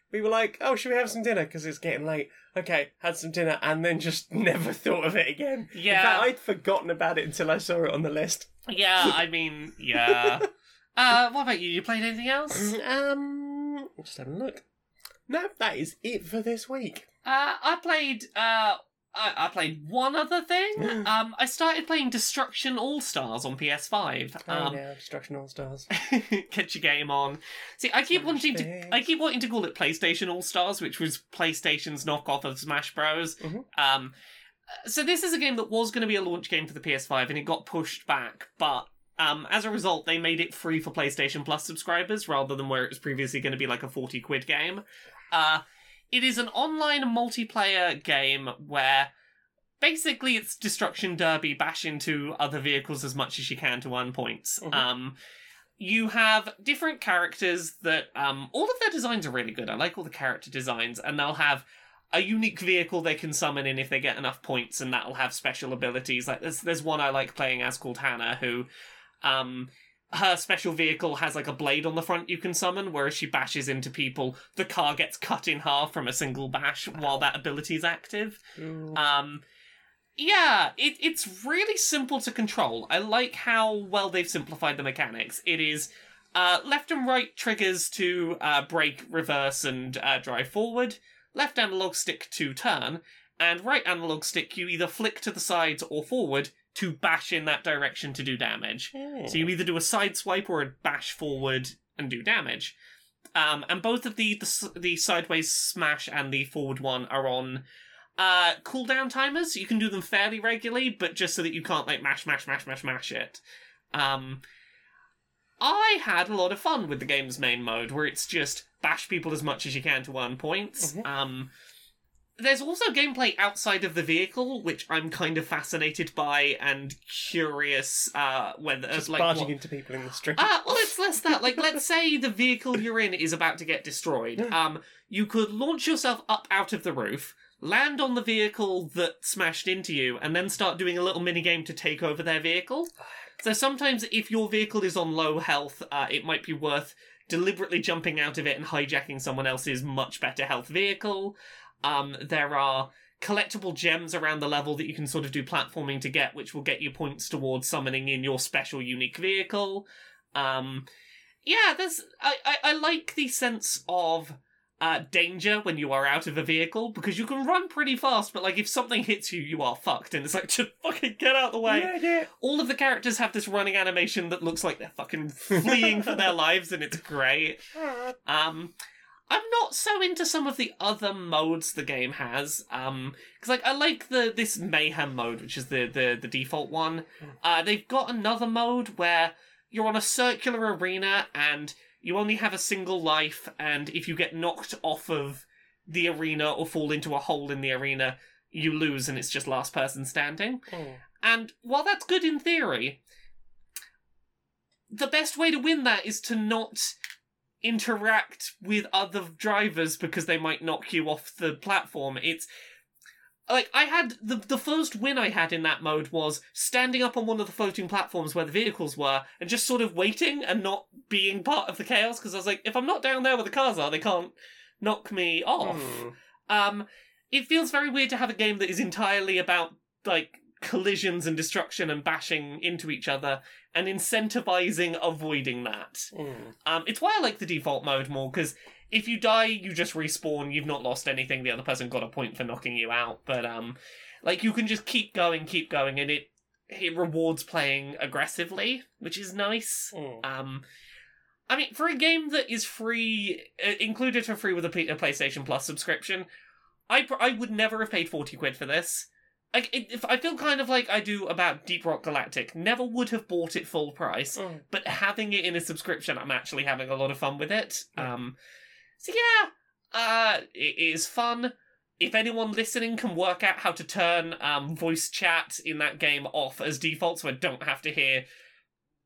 We were like, oh, should we have some dinner? Because it's getting late. Okay, had some dinner, and then just never thought of it again. In Yeah. fact, I'd forgotten about it until I saw it on the list. Yeah, I mean, yeah. uh, what about you? You played anything else? um, just having a look. No, that is it for this week. Uh, I played. Uh, I, I played one other thing. Um, I started playing Destruction All Stars on PS5. Oh, Um, yeah, Destruction All Stars. get your game on. See, I keep Smash wanting to. I keep wanting to call it PlayStation All Stars, which was PlayStation's knockoff of Smash Bros. Mhm. Um, so this is a game that was going to be a launch game for the PS5, and it got pushed back. But um, as a result, they made it free for PlayStation Plus subscribers rather than where it was previously going to be like a forty quid game. Uh, it is an online multiplayer game where basically it's destruction derby bash into other vehicles as much as you can to earn points Mhm. um you have different characters that um all of their designs are really good. I like all the character designs and they'll have a unique vehicle they can summon in if they get enough points and that'll have special abilities. Like there's there's one i like playing as called hannah who um her special vehicle has like a blade on the front you can summon whereas she bashes into people the car gets cut in half from a single bash while that ability is active um, yeah, it, it's really simple to control. I like how well they've simplified the mechanics. It is uh, left and right triggers to uh, brake, reverse, and uh, drive forward. Left analog stick to turn, and right analog stick you either flick to the sides or forward to bash in that direction to do damage. So you either do a side swipe or a bash forward and do damage. Um, and both of the, the the sideways smash and the forward one are on uh, cooldown timers. You can do them fairly regularly, but just so that you can't like mash, mash, mash, mash, mash it. Um, I had a lot of fun with the game's main mode, where it's just bash people as much as you can to earn points. Mhm. Um, there's also gameplay outside of the vehicle, which I'm kind of fascinated by and curious uh, whether Just like barging what- into people in the street. Ah, well, it's less that. Like, let's say the vehicle you're in is about to get destroyed. Yeah. Um, you could launch yourself up out of the roof, land on the vehicle that smashed into you, and then start doing a little mini game to take over their vehicle. So sometimes, if your vehicle is on low health, uh, it might be worth deliberately jumping out of it and hijacking someone else's much better health vehicle. Um, there are collectible gems around the level that you can sort of do platforming to get, which will get you points towards summoning in your special unique vehicle. Um, yeah, there's I, I, I like the sense of uh, danger when you are out of a vehicle because you can run pretty fast, but like if something hits you, you are fucked, and it's like just fucking get out of the way. yeah, yeah. All of the characters have this running animation that looks like they're fucking fleeing for their lives, and it's great. Um, I'm not so into some of the other modes the game has. Um, because like I like the this mayhem mode, which is the the the default one. Uh, they've got another mode where you're on a circular arena and you only have a single life, and if you get knocked off of the arena or fall into a hole in the arena, you lose, and it's just last person standing. Mm. And while that's good in theory, the best way to win that is to not interact with other drivers because they might knock you off the platform. It's like I had the the first win I had in that mode was standing up on one of the floating platforms where the vehicles were and just sort of waiting and not being part of the chaos because I was like, if I'm not down there where the cars are, they can't knock me off. Hmm. Um, it feels very weird to have a game that is entirely about like collisions and destruction and bashing into each other and incentivizing avoiding that. Mm. Um, it's why I like the default mode more because if you die, you just respawn. You've not lost anything. The other person got a point for knocking you out, but um, like you can just keep going, keep going, and it it rewards playing aggressively, which is nice. Mm. Um, I mean, for a game that is free, uh, included for free with a, P- a PlayStation Plus subscription, I pr- I would never have paid forty quid for this. If I feel kind of like I do about Deep Rock Galactic, never would have bought it full price, Mm. but having it in a subscription, I'm actually having a lot of fun with it. Um, so yeah, uh, it is fun. If anyone listening can work out how to turn um, voice chat in that game off as default, so I don't have to hear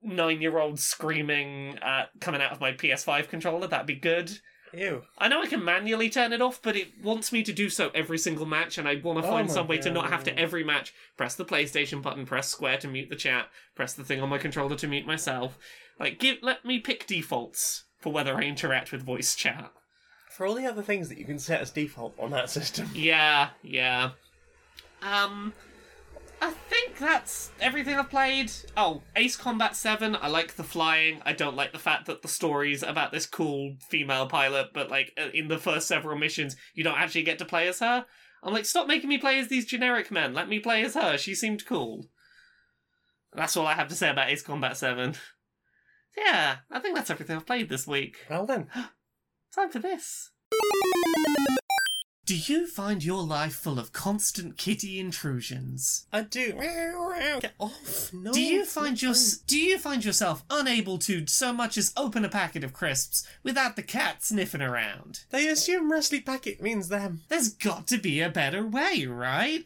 nine-year-olds screaming uh, coming out of my PS5 controller, that'd be good. Ew. I know I can manually turn it off, but it wants me to do so every single match, and I want to Oh find my some way to not have to every match press the PlayStation button, press square to mute the chat, press the thing on my controller to mute myself. Like, give let me pick defaults for whether I interact with voice chat. For all the other things that you can set as default on that system. Yeah, yeah. Um, I think that's everything I've played. Oh, Ace Combat 7, I like the flying. I don't like the fact that the story's about this cool female pilot, but like uh, in the first several missions, you don't actually get to play as her. I'm like, stop making me play as these generic men. Let me play as her. She seemed cool. That's all I have to say about Ace Combat 7. Yeah, I think that's everything I've played this week. Well then. Time for this. Do you find your life full of constant kitty intrusions? I do. Get off. No. do you find your do you find yourself unable to so much as open a packet of crisps without the cat sniffing around? They assume Rustly Packet means them. There's got to be a better way, right?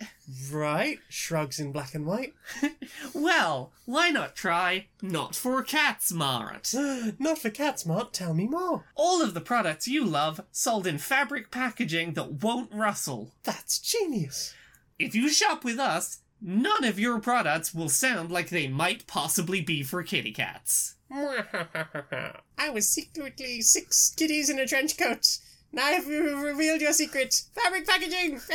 Right? Shrugs in black and white. Well, why not try Not for Cats Mart? Not for cats, Mark. Tell me more. All of the products you love sold in fabric packaging that won't rustle. That's genius. If you shop with us, none of your products will sound like they might possibly be for kitty cats. I was secretly six kitties in a trench coat. Now have you've revealed your secret. Fabric packaging.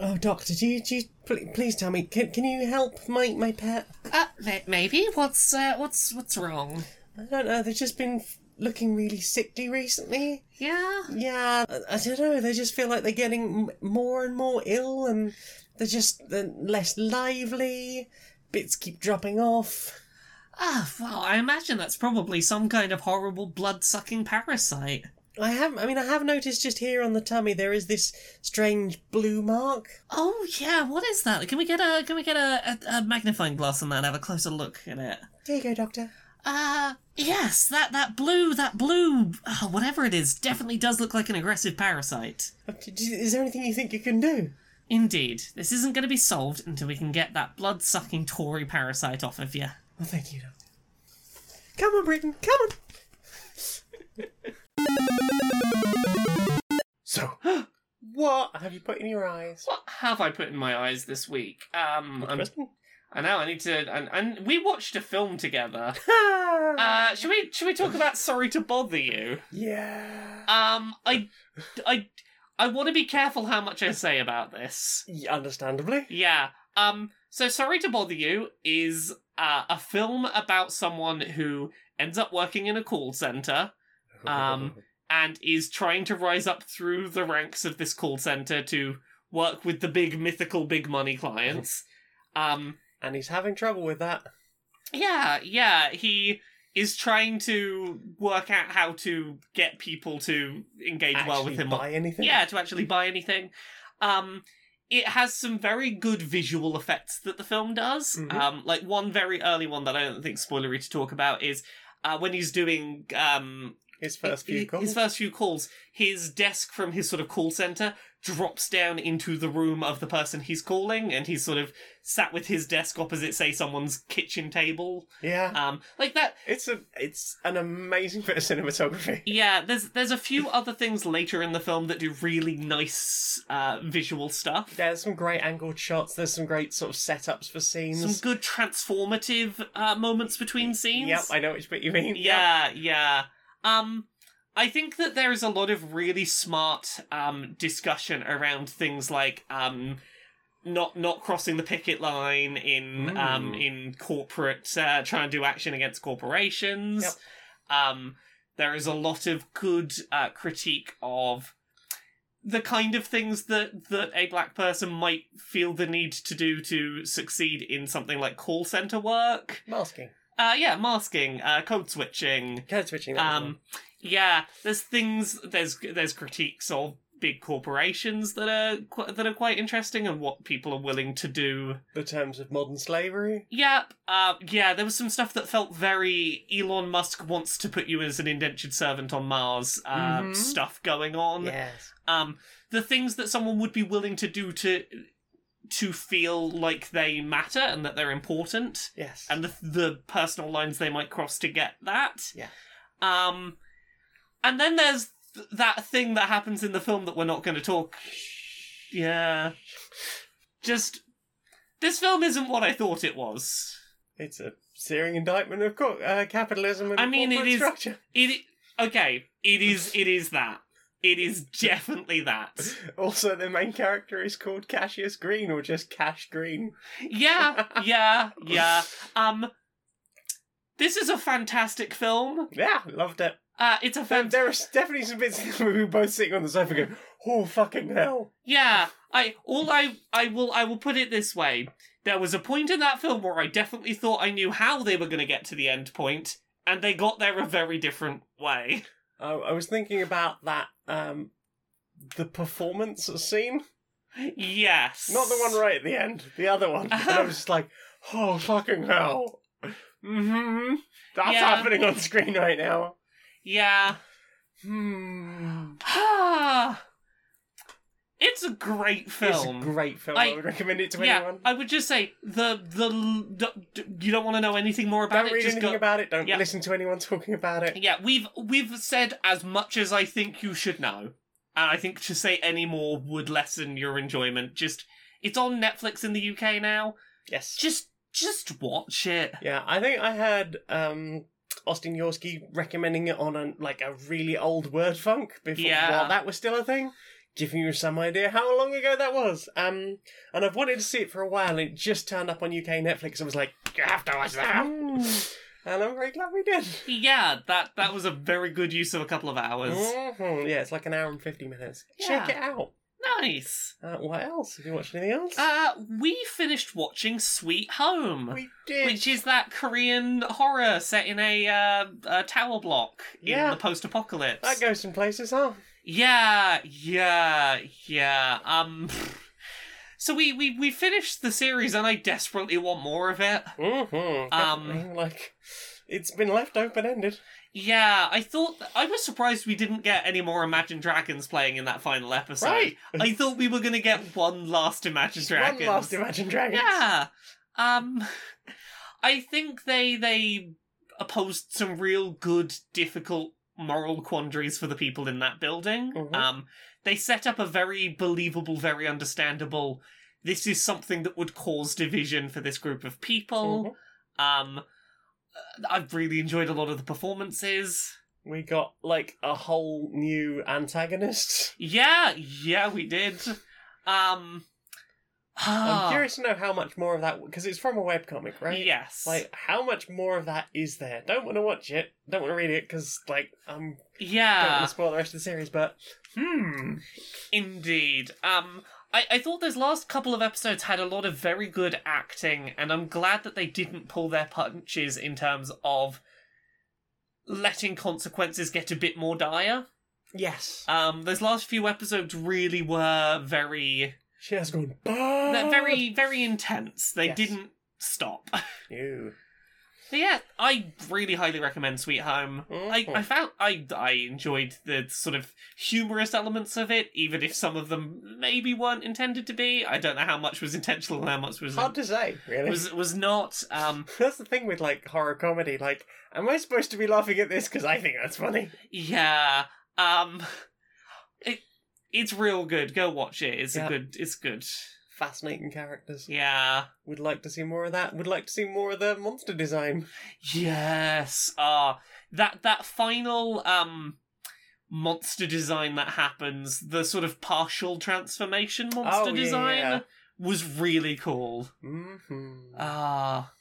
oh, doctor, do you, do you pl- please tell me? Can, can you help my, my pet? Uh, maybe. What's uh, what's what's wrong? I don't know. They've just been f- looking really sickly recently. Yeah. Yeah, I, I don't know. They just feel like they're getting m- more and more ill, and they're just they're less lively. Bits keep dropping off. Ah, well, I imagine that's probably some kind of horrible blood-sucking parasite. I have. I mean, I have noticed just here on the tummy there is this strange blue mark. Oh yeah, what is that? Can we get a can we get a, a, a magnifying glass on that and have a closer look at it? There you go, Doctor. Uh yes, that that blue that blue uh, whatever it is definitely does look like an aggressive parasite. Is there anything you think you can do? Indeed, this isn't going to be solved until we can get that blood sucking Tory parasite off of you. Well, thank you, Come on, Britain. Come on. so, what have you put in your eyes? What have I put in my eyes this week? Um, I know I need to, and, and we watched a film together. Uh, should we should we talk about Sorry to Bother You? yeah. Um, I, I, I want to be careful how much I say about this. Understandably. Yeah. Um. So, Sorry to Bother You is uh, a film about someone who ends up working in a call center Um, and is trying to rise up through the ranks of this call center to work with the big mythical big money clients. Um. and he's having trouble with that. Yeah. Yeah. He is trying to work out how to get people to engage well with him buy anything? yeah to actually buy anything um it has some very good visual effects that the film does Mhm. um like one very early one that i don't think spoilery to talk about is uh, when he's doing um His first few calls. his first few calls his desk from his sort of call center drops down into the room of the person he's calling and he's sort of sat with his desk opposite say someone's kitchen table yeah. um like that it's a it's an amazing bit of cinematography. Yeah, there's there's a few other things later in the film that do really nice uh, visual stuff. There's some great angled shots. There's some great sort of setups for scenes. Some good transformative uh, moments between scenes. Yep, I know which bit you mean. Yep. yeah, yeah. Um, I think that there is a lot of really smart um discussion around things like um. Not not crossing the picket line in um Mm. in corporate uh, trying to do action against corporations. Yep. Um, there is a lot of good uh, critique of the kind of things that that a black person might feel the need to do to succeed in something like call center work. Masking. Uh, yeah, masking, uh, code switching. Code switching. Um, yeah, there's things. There's there's critiques of big corporations that are qu- that are quite interesting and what people are willing to do the terms of modern slavery. Yep. Uh, yeah, there was some stuff that felt very Elon Musk wants to put you as an indentured servant on Mars uh, Mhm. stuff going on. Yes. Um, the things that someone would be willing to do to to feel like they matter and that they're important, Yes. and the the personal lines they might cross to get that. Yeah. Um, and then there's th- that thing that happens in the film that we're not going to talk. Yeah. Just this film isn't what I thought it was. it's a searing indictment of co- uh, capitalism and I mean, it is- structure. It okay. It is. It is that. It is definitely that. Also, the main character is called Cassius Green or just Cash Green. Yeah. Yeah. Yeah. Um. This is a fantastic film. Yeah, loved it. Uh, it's a There, fan. there are definitely some bits where we were both sitting on the sofa going, oh, fucking hell. Yeah. I all I I will I will put it this way. There was a point in that film where I definitely thought I knew how they were going to get to the end point, and they got there a very different way. I, I was thinking about that, um, the performance scene. Yes. Not the one right at the end, the other one. And I was just like, oh, fucking hell. hmm That's Yeah. happening on screen right now. Yeah. Hmm. It's a great film. It's a great film. I, I- would recommend it to yeah, anyone. I would just say the the, the you don't want to know anything more about it. Don't read just anything go, about it. Don't Yeah. listen to anyone talking about it. yeah, we've we've said as much as I think you should know, and I think to say any more would lessen your enjoyment. Just it's on Netflix in the UK now. Yes. Just just watch it. Yeah, I think I had um, Austin Yorsky recommending it on a, like a really old word funk before Yeah. while that was still a thing, giving you some idea how long ago that was. Um, and I've wanted to see it for a while. And it just turned up on UK Netflix. And I was like, you have to watch that. and I'm very glad we did. Yeah, that that was a very good use of a couple of hours. Mhm. Yeah, it's like an hour and fifty minutes. Check it out. Nice. Uh, what else? Have you watched anything else? Uh, we finished watching Sweet Home. we did. Which is that Korean horror set in a, uh, a tower block in Yeah. the post-apocalypse. that goes some places, huh? Yeah, yeah, yeah. Um, so we we we finished the series, and I desperately want more of it. Mm-hmm. Um, like it's been left open ended. Yeah, I thought I was surprised we didn't get any more Imagine Dragons playing in that final episode. Right. I thought we were gonna get one last Imagine Dragons. One last Imagine Dragons. Yeah. Um I think they they opposed some real good, difficult moral quandaries for the people in that building. Mhm. Um they set up a very believable, very understandable this is something that would cause division for this group of people. Mhm. Um uh, I've really enjoyed a lot of the performances. We got like a whole new antagonist. Yeah, yeah, we did. Um I'm curious to know how much more of that because it's from a webcomic, right? Yes. Like, how much more of that is there? Don't want to watch it. Don't want to read it because, like, I'm don't want yeah. to spoil the rest of the series. But hmm, Indeed. Um, I, I thought those last couple of episodes had a lot of very good acting, and I'm glad that they didn't pull their punches in terms of letting consequences get a bit more dire. yes, Um, those last few episodes really were very, she has gone. they're very, very intense. They Yes. didn't stop. Ew. But yeah, I really highly recommend Sweet Home. I, Mhm. I found I I enjoyed the sort of humorous elements of it, even if some of them maybe weren't intended to be. I don't know how much was intentional and how much was Hard to say, really. was was not. Um, That's the thing with like horror comedy. Like, am I supposed to be laughing at this because I think that's funny? yeah. Um, it's real good. Go watch it. It's Yeah. a good. It's good. Fascinating characters. Yeah. We'd like to see more of that. We'd like to see more of the monster design. Yes. Ah, that that final um monster design that happens, the sort of partial transformation monster Oh, yeah, design yeah. was really cool. Mm-hmm. Ah.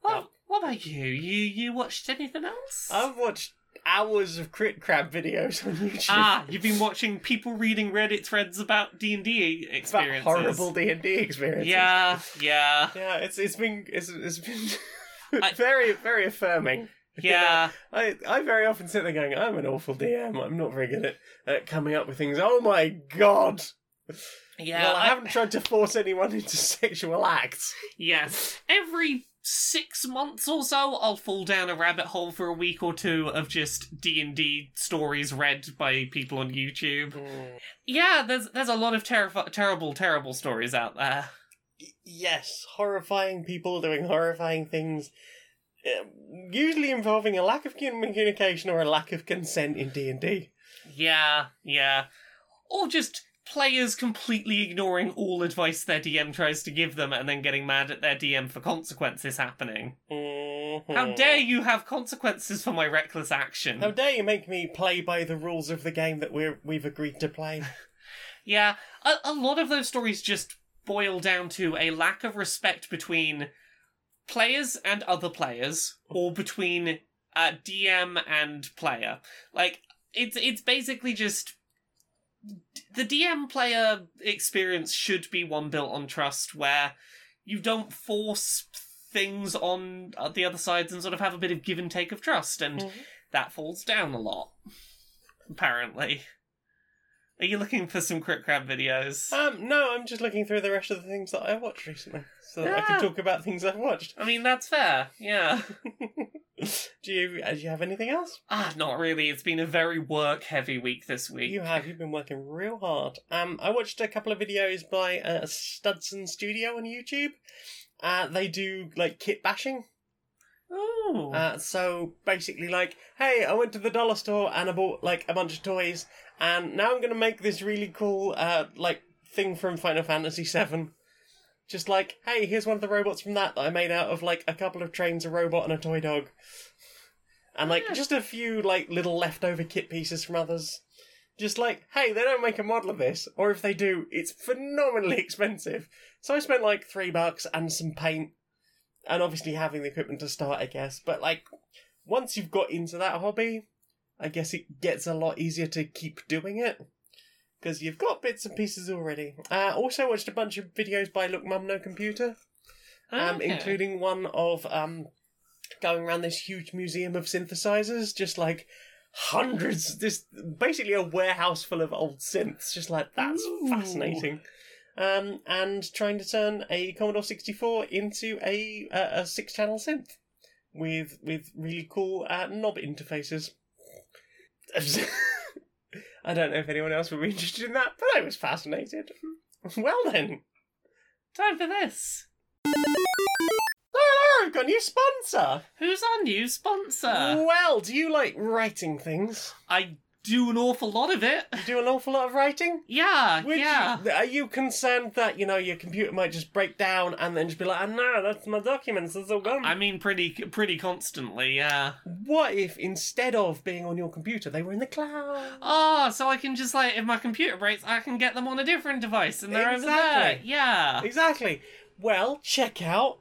what, Well- what about you? You you watched anything else? I've watched hours of crit crab videos on YouTube. ah, you've been watching people reading Reddit threads about D and D experiences. about horrible D and D experiences. Yeah, yeah, yeah. It's it's been it's, it's been I- very very affirming. yeah. I I very often sit there going, I'm an awful DM. I'm not very good at, at coming up with things. Oh my god. Yeah, well, I, I- haven't tried to force anyone into sexual acts. Yes. Every six months or so, I'll fall down a rabbit hole for a week or two of just D and D stories read by people on YouTube. Yeah, there's there's a lot of terrif- terrible, terrible stories out there. Yes, horrifying people doing horrifying things, uh, usually involving a lack of communication or a lack of consent in D and D. Yeah, yeah. Or just players completely ignoring all advice their DM tries to give them and then getting mad at their DM for consequences happening. How dare you have consequences for my reckless action? How dare you make me play by the rules of the game that we're we've agreed to play? Yeah, a, a lot of those stories just boil down to a lack of respect between players and other players, or between uh, DM and player. Like it's it's basically just the DM player experience should be one built on trust, where you don't force things on uh, the other sides and sort of have a bit of give and take of trust, and Mhm. that falls down a lot. Apparently. Are you looking for some Crit Crab videos? Um, no, I'm just looking through the rest of the things that I watched recently, so that I can talk about things I've watched. I mean, that's fair. Yeah. do you uh, do you have anything else? ah, not really. It's been a very work heavy week this week. You have. You've been working real hard. Um, I watched a couple of videos by uh, Studson Studio on YouTube. Uh, they do like kit bashing. Ooh. Uh, so basically, like, hey, I went to the dollar store and I bought like a bunch of toys, and now I'm gonna make this really cool, uh, like thing from Final Fantasy VII. Just like, hey, here's one of the robots from that that I made out of like a couple of trains, a robot, and a toy dog, and like Yeah. just a few like little leftover kit pieces from others. Just like, hey, they don't make a model of this, or if they do, it's phenomenally expensive. So I spent like three bucks and some paint and obviously having the equipment to start, I guess. But like, once you've got into that hobby, I guess it gets a lot easier to keep doing it because you've got bits and pieces already. Uh, also watched a bunch of videos by Look Mum No Computer, um, Okay. including one of um, going around this huge museum of synthesizers, just like hundreds, this basically a warehouse full of old synths. Just like that's Ooh. fascinating. Um, and trying to turn a Commodore 64 into a a, a six channel synth with with really cool uh, knob interfaces. I don't know if anyone else would be interested in that, but I was fascinated. Well then, Time for this. Laura, I've got a new sponsor. Who's our new sponsor? well, do you like writing things? I do an awful lot of it. You do an awful lot of writing. Yeah, Would yeah. are you concerned that you know your computer might just break down and then just be like, "Oh no, that's my documents. It's all gone." I mean, pretty pretty constantly, yeah. What if instead of being on your computer, they were in the cloud? Oh, so I can just like, if my computer breaks, I can get them on a different device, and they're over there. Yeah. Exactly. Well, check out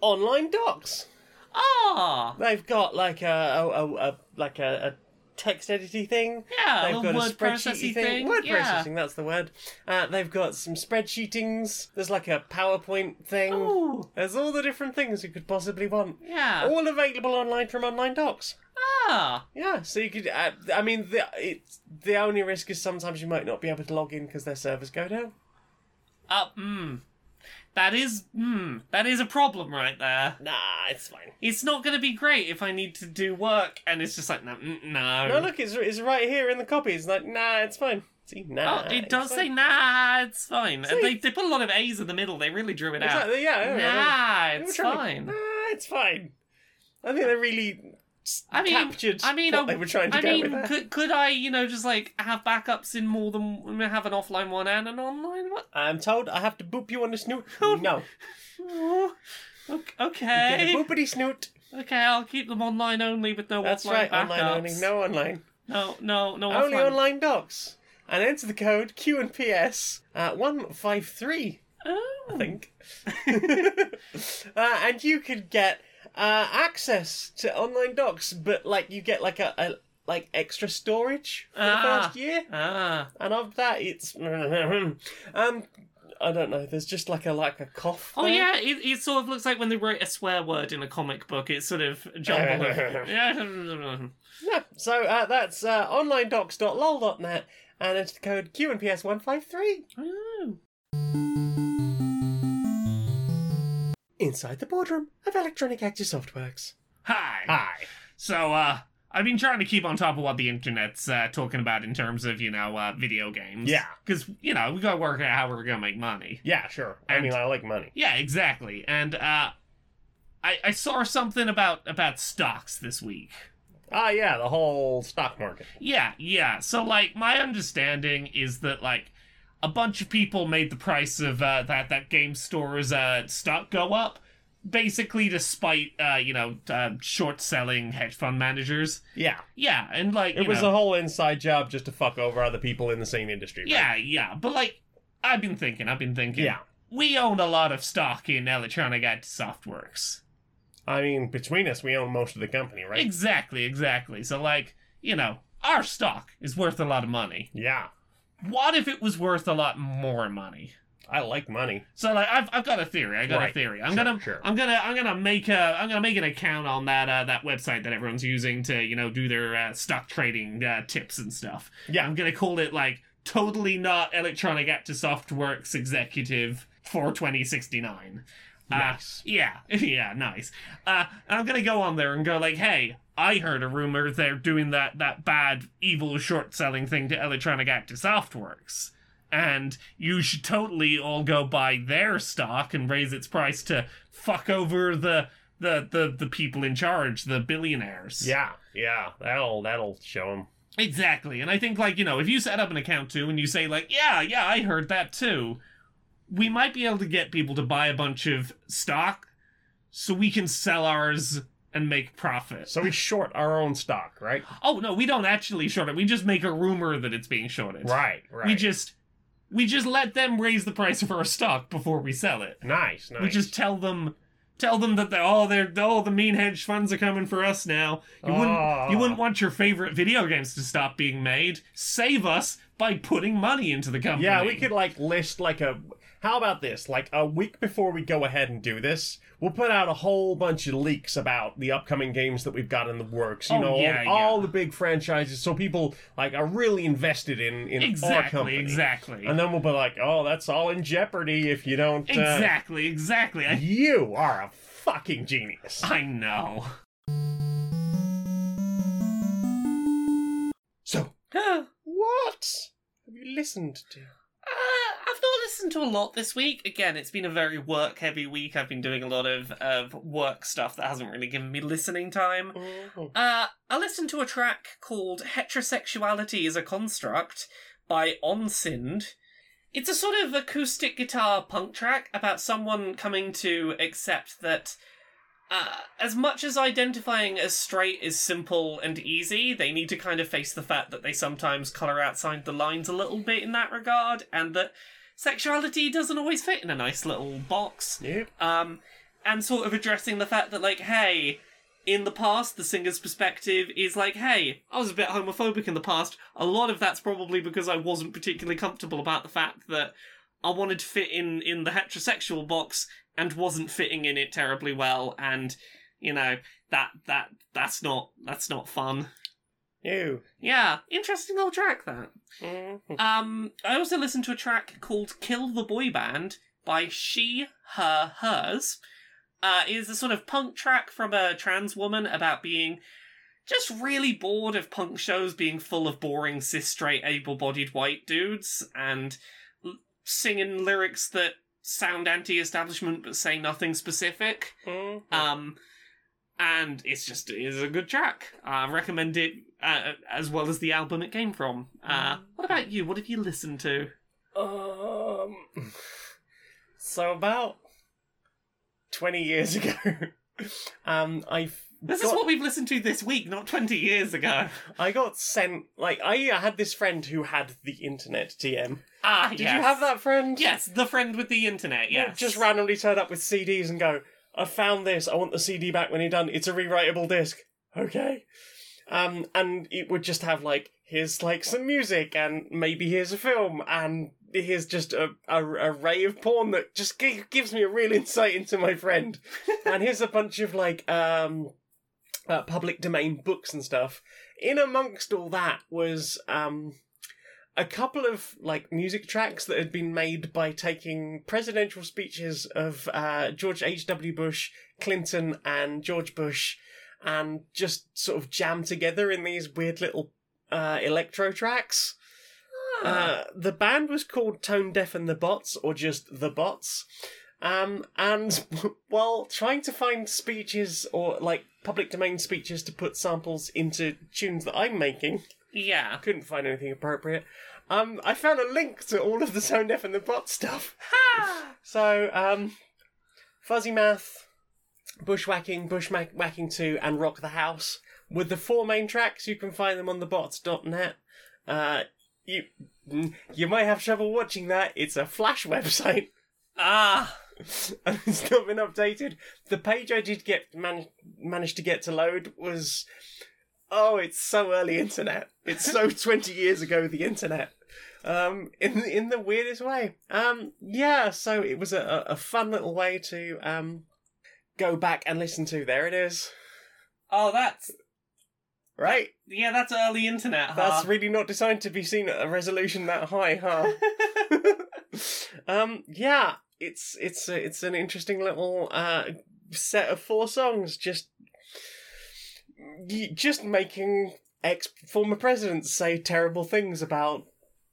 online docs. Ah, They've got like a, a, a, a like a text editing thing. yeah. They've got a processing thing. thing. Word yeah. processing, that's the word. Uh, they've got some spreadsheetings. There's like a PowerPoint thing. Ooh, There's all the different things you could possibly want. yeah. All available online from Online Docs. Ah, Yeah, so you could. Uh, I mean, the it's the only risk is sometimes you might not be able to log in because their servers go down. uh, hmm. That is, hmm. That is a problem right there. Nah, it's fine. It's not going to be great if I need to do work, and it's just like, no, mm, no. No, look, it's it's right here in the copy. It's like, nah, it's fine. See, nah. Oh, it does say fine. nah, it's fine. See? They, they put a lot of A's in the middle. They really drew it out. Exactly, yeah. Nah, it's trying to- fine. Nah, it's fine. I think they really I mean, captured I mean, what I- they were trying to I go with mean, could could I, you know, just like have backups in more than have an offline one and an online one? I'm told I have to boop you on the snoot. Oh, no. Oh, ok- Get a okay, boopity snoot. okay, I'll keep them online only with no That's offline right, backups. online only. No online. no, no, no Only offline. online docs. And enter the code Q and PS uh, 153, Oh. I think. uh, and you could get uh, access to online docs, but like you get like a, a like extra storage for the Ah. first year. Ah, and of that it's um I don't know. There's just like a like a cough. oh there. yeah, it, it sort of looks like when they write a swear word in a comic book. It's sort of jumbled. yeah. Yeah. So uh, that's uh, onlinedocs.lol.net and enter the code Q and PS one five three. Oh. Inside the boardroom of Electronic Active Softworks. Hi. Hi. So, uh, I've been trying to keep on top of what the internet's uh, talking about in terms of, you know, uh, video games. Yeah. Because, you know, we gotta work out how we're gonna make money. Yeah, sure. I And- mean, I like money. Yeah, exactly. And, uh, I, I saw something about, about stocks this week. Ah, yeah, the whole stock market. Yeah, yeah. So, like, my understanding is that, like, a bunch of people made the price of uh, that that game store's uh, stock go up, basically despite uh, you know uh, short selling hedge fund managers. Yeah, Yeah, and like it was know, a whole inside job just to fuck over other people in the same industry. right? yeah, yeah. But like, I've been thinking, I've been thinking. Yeah. we own a lot of stock in Electronic Arts Softworks. I mean, between us, we own most of the company, right? Exactly, exactly. So like, you know, our stock is worth a lot of money. yeah, What if it was worth a lot more money? I like money. So like I've, I've got a theory. I got a theory. I'm Sure, gonna sure. I'm gonna I'm gonna make a I'm gonna make an account on that uh, that website that everyone's using to you know do their uh, stock trading uh, tips and stuff. Yeah. I'm gonna call it like totally not electronic actor softworks executive for 2069. Uh, Nice. yeah, yeah, nice. Uh, and I'm gonna go on there and go like, hey, I heard a rumor they're doing that that bad evil short selling thing to Electronic Active Softworks, and you should totally all go buy their stock and raise its price to fuck over the the the, the people in charge, the billionaires. Yeah, yeah, that'll that'll show them. Exactly. And I think like, you know, if you set up an account too and you say like, yeah, yeah, I heard that too, we might be able to get people to buy a bunch of stock so we can sell ours and make profit. So we short our own stock, right? Oh no, we don't actually short it. We just make a rumor that it's being shorted. Right, right. We just we just let them raise the price of our stock before we sell it. nice, nice. We just tell them Tell them that they're oh they're oh the mean hedge funds are coming for us now. You wouldn't you Ah. wouldn't want your favorite video games to stop being made. Save us by putting money into the company. Yeah, we could like list like a. How about this? Like a week before we go ahead and do this, we'll put out a whole bunch of leaks about the upcoming games that we've got in the works. You Oh, know, yeah, all, yeah. the big franchises, so people like are really invested in in our exactly company. exactly And then we'll be like, oh, that's all in jeopardy if you don't. Uh, exactly exactly. I, You are a fucking genius. I know. So, what have you listened to? I've not listened to a lot this week. Again, it's been a very work heavy week. I've been doing a lot of, of work stuff that hasn't really given me listening time. Uh, I listened to a track called Heterosexuality is a Construct by Onsind. It's a sort of acoustic guitar punk track about someone coming to accept that uh, as much as identifying as straight is simple and easy, they need to kind of face the fact that they sometimes colour outside the lines a little bit in that regard, and that sexuality doesn't always fit in a nice little box Yep. um, and sort of addressing the fact that like, hey, in the past, the singer's perspective is like, hey, I was a bit homophobic in the past. A lot of that's probably because I wasn't particularly comfortable about the fact that I wanted to fit in in the heterosexual box and wasn't fitting in it terribly well, and you know that that that's not that's not fun. Ew. Yeah, interesting little track that. Mhm. Um, I also listened to a track called "Kill the Boy Band" by She, Her, Hers. Uh, it is a sort of punk track from a trans woman about being just really bored of punk shows being full of boring cis straight able-bodied white dudes and l- singing lyrics that sound anti-establishment but say nothing specific. Mhm. Um, and it's just it is a good track. I recommend it uh, as well as the album it came from. Uh, what about you? What have you listened to? Um. So about twenty years ago, um, I This got, is what we've listened to this week, not twenty years ago. I got sent. Like I had this friend who had the internet. TM. Ah, Did yes. you have that friend? Yes, the friend with the internet. Yes, Just randomly turn up with CDs and go. I found this. I want the CD back when you're done. It's a rewritable disc. Okay. Um, and it would just have like here's like some music and maybe here's a film and here's just a, a a array of porn that just gi- gives me a real insight into my friend. and here's a bunch of like um uh, public domain books and stuff. In amongst all that was um a couple of like music tracks that had been made by taking presidential speeches of uh, George H.W. Bush, Clinton, and George Bush, and just sort of jammed together in these weird little uh, electro tracks. Uh, the band was called Tone Deaf and the Bots, or just the Bots. Um, and while trying to find speeches or like public domain speeches to put samples into tunes that I'm making, yeah. couldn't find anything appropriate. Um, I found a link to all of the Tone Deaf and the Bot stuff. Ha! So, um, Fuzzy Math, Bushwhacking, Bushwhacking 2, and Rock the House. With the four main tracks, you can find them on thebots.net. Uh, you, you might have trouble watching that. It's a Flash website. Ah, and it's not been updated. The page I did get man- managed to get to load was oh, it's so early internet. It's so twenty years ago the internet. Um, in in the weirdest way. Um, yeah. So it was a, a fun little way to um go back and listen to. There it is. oh, that's Right. yeah, that's early internet. Huh? That's really not designed to be seen at a resolution that high, huh? um, yeah, it's it's a, it's an interesting little uh, set of four songs, just just making ex former presidents say terrible things about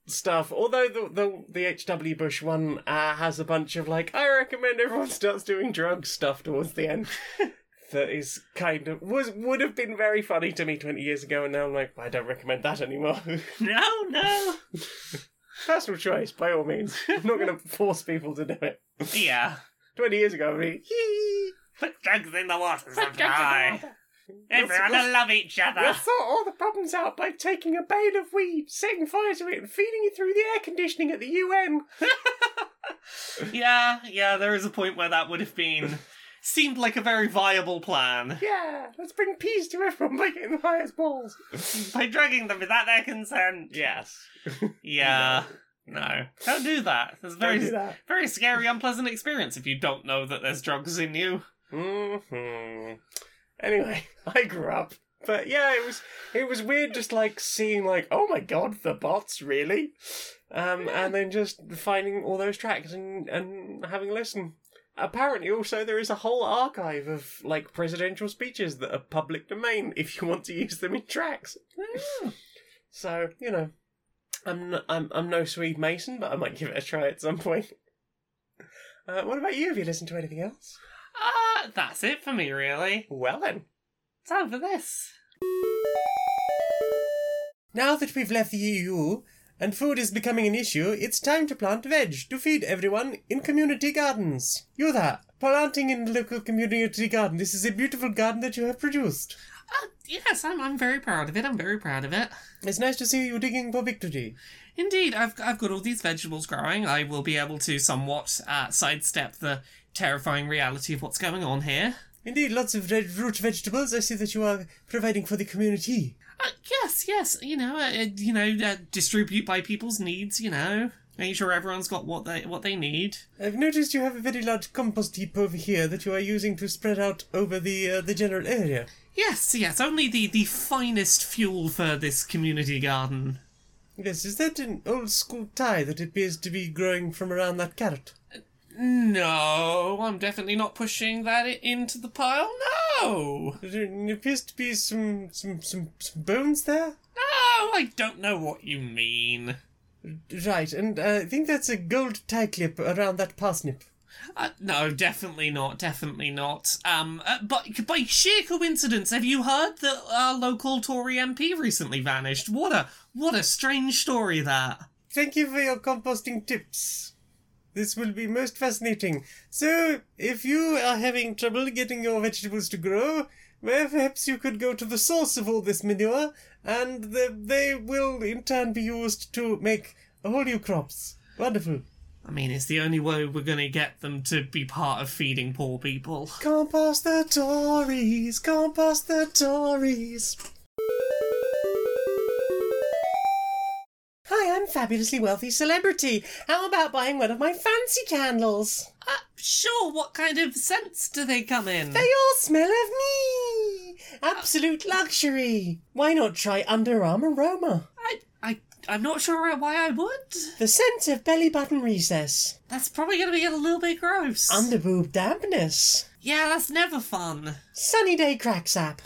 stuff. Although the the, the H.W. Bush one uh, has a bunch of like, I recommend everyone starts doing drugs stuff towards the end. That is kind of was would have been very funny to me twenty years ago, and now I'm like, I don't recommend that anymore. no, no. Personal choice, by all means. I'm not going to force people to do it. Yeah. Twenty years ago, I'd be, "Yee." Put drugs in the water Put drugs in the supply. water. Everyone will love each other. Let's sort all the problems out by taking a bale of weed, setting fire to it, and feeding it through the air conditioning at the UN. yeah, yeah, there is a point where that would have been seemed like a very viable plan. Yeah, let's bring peace to everyone by getting the highest balls. By drugging them without their consent. Yes. Yeah. No. Don't do that. It's very, Don't do that. very scary, unpleasant experience if you don't know that there's drugs in you. hmm Anyway, I grew up. But yeah, it was it was weird just like seeing like, oh my god, the bots, really? Um and then just finding all those tracks and, and having a listen. Apparently also there is a whole archive of like presidential speeches that are public domain if you want to use them in tracks. So, you know, I'm n- I'm I'm no Swede Mason, but I might give it a try at some point. Uh, what about you? Have you listened to anything else? Ah, that's it for me, really. Well then. Time for this. Now that we've left the EU and food is becoming an issue, it's time to plant veg to feed everyone in community gardens. You that. Planting in the local community garden. This is a beautiful garden that you have produced. Uh, yes, I'm, I'm very proud of it. I'm very proud of it. It's nice to see you digging for victory. Indeed, I've, I've got all these vegetables growing. I will be able to somewhat uh, sidestep the terrifying reality of what's going on here. Indeed, lots of red root vegetables. I see that you are providing for the community. Uh, yes, yes, you know, uh, uh, you know, uh, distribute by people's needs. You know, make sure everyone's got what they what they need. I've noticed you have a very large compost heap over here that you are using to spread out over the uh, the general area. Yes, yes, only the the finest fuel for this community garden. Yes, is that an old school tie that appears to be growing from around that carrot? No, I'm definitely not pushing that into the pile. No, There appears to be some some some, some bones there. no, I don't know what you mean. Right, and uh, I think that's a gold tie clip around that parsnip. Uh, no, definitely not. Definitely not. Um, uh, but by sheer coincidence, have you heard that our local Tory MP recently vanished? What a what a strange story that. Thank you for your composting tips. This will be most fascinating. So, if you are having trouble getting your vegetables to grow, well, perhaps you could go to the source of all this manure, and the, they will in turn be used to make whole new crops. Wonderful. I mean, it's the only way we're gonna get them to be part of feeding poor people. Compost the Tories, compost the Tories. Fabulously wealthy celebrity. How about buying one of my fancy candles? Uh, sure. What kind of scents do they come in? They all smell of me. Absolute luxury. Why not try Underarm Aroma? I, I, I'm not sure why I would. The scent of belly button recess. That's probably gonna be a little bit gross. Underboob dampness. yeah, that's never fun. Sunny day crack sap.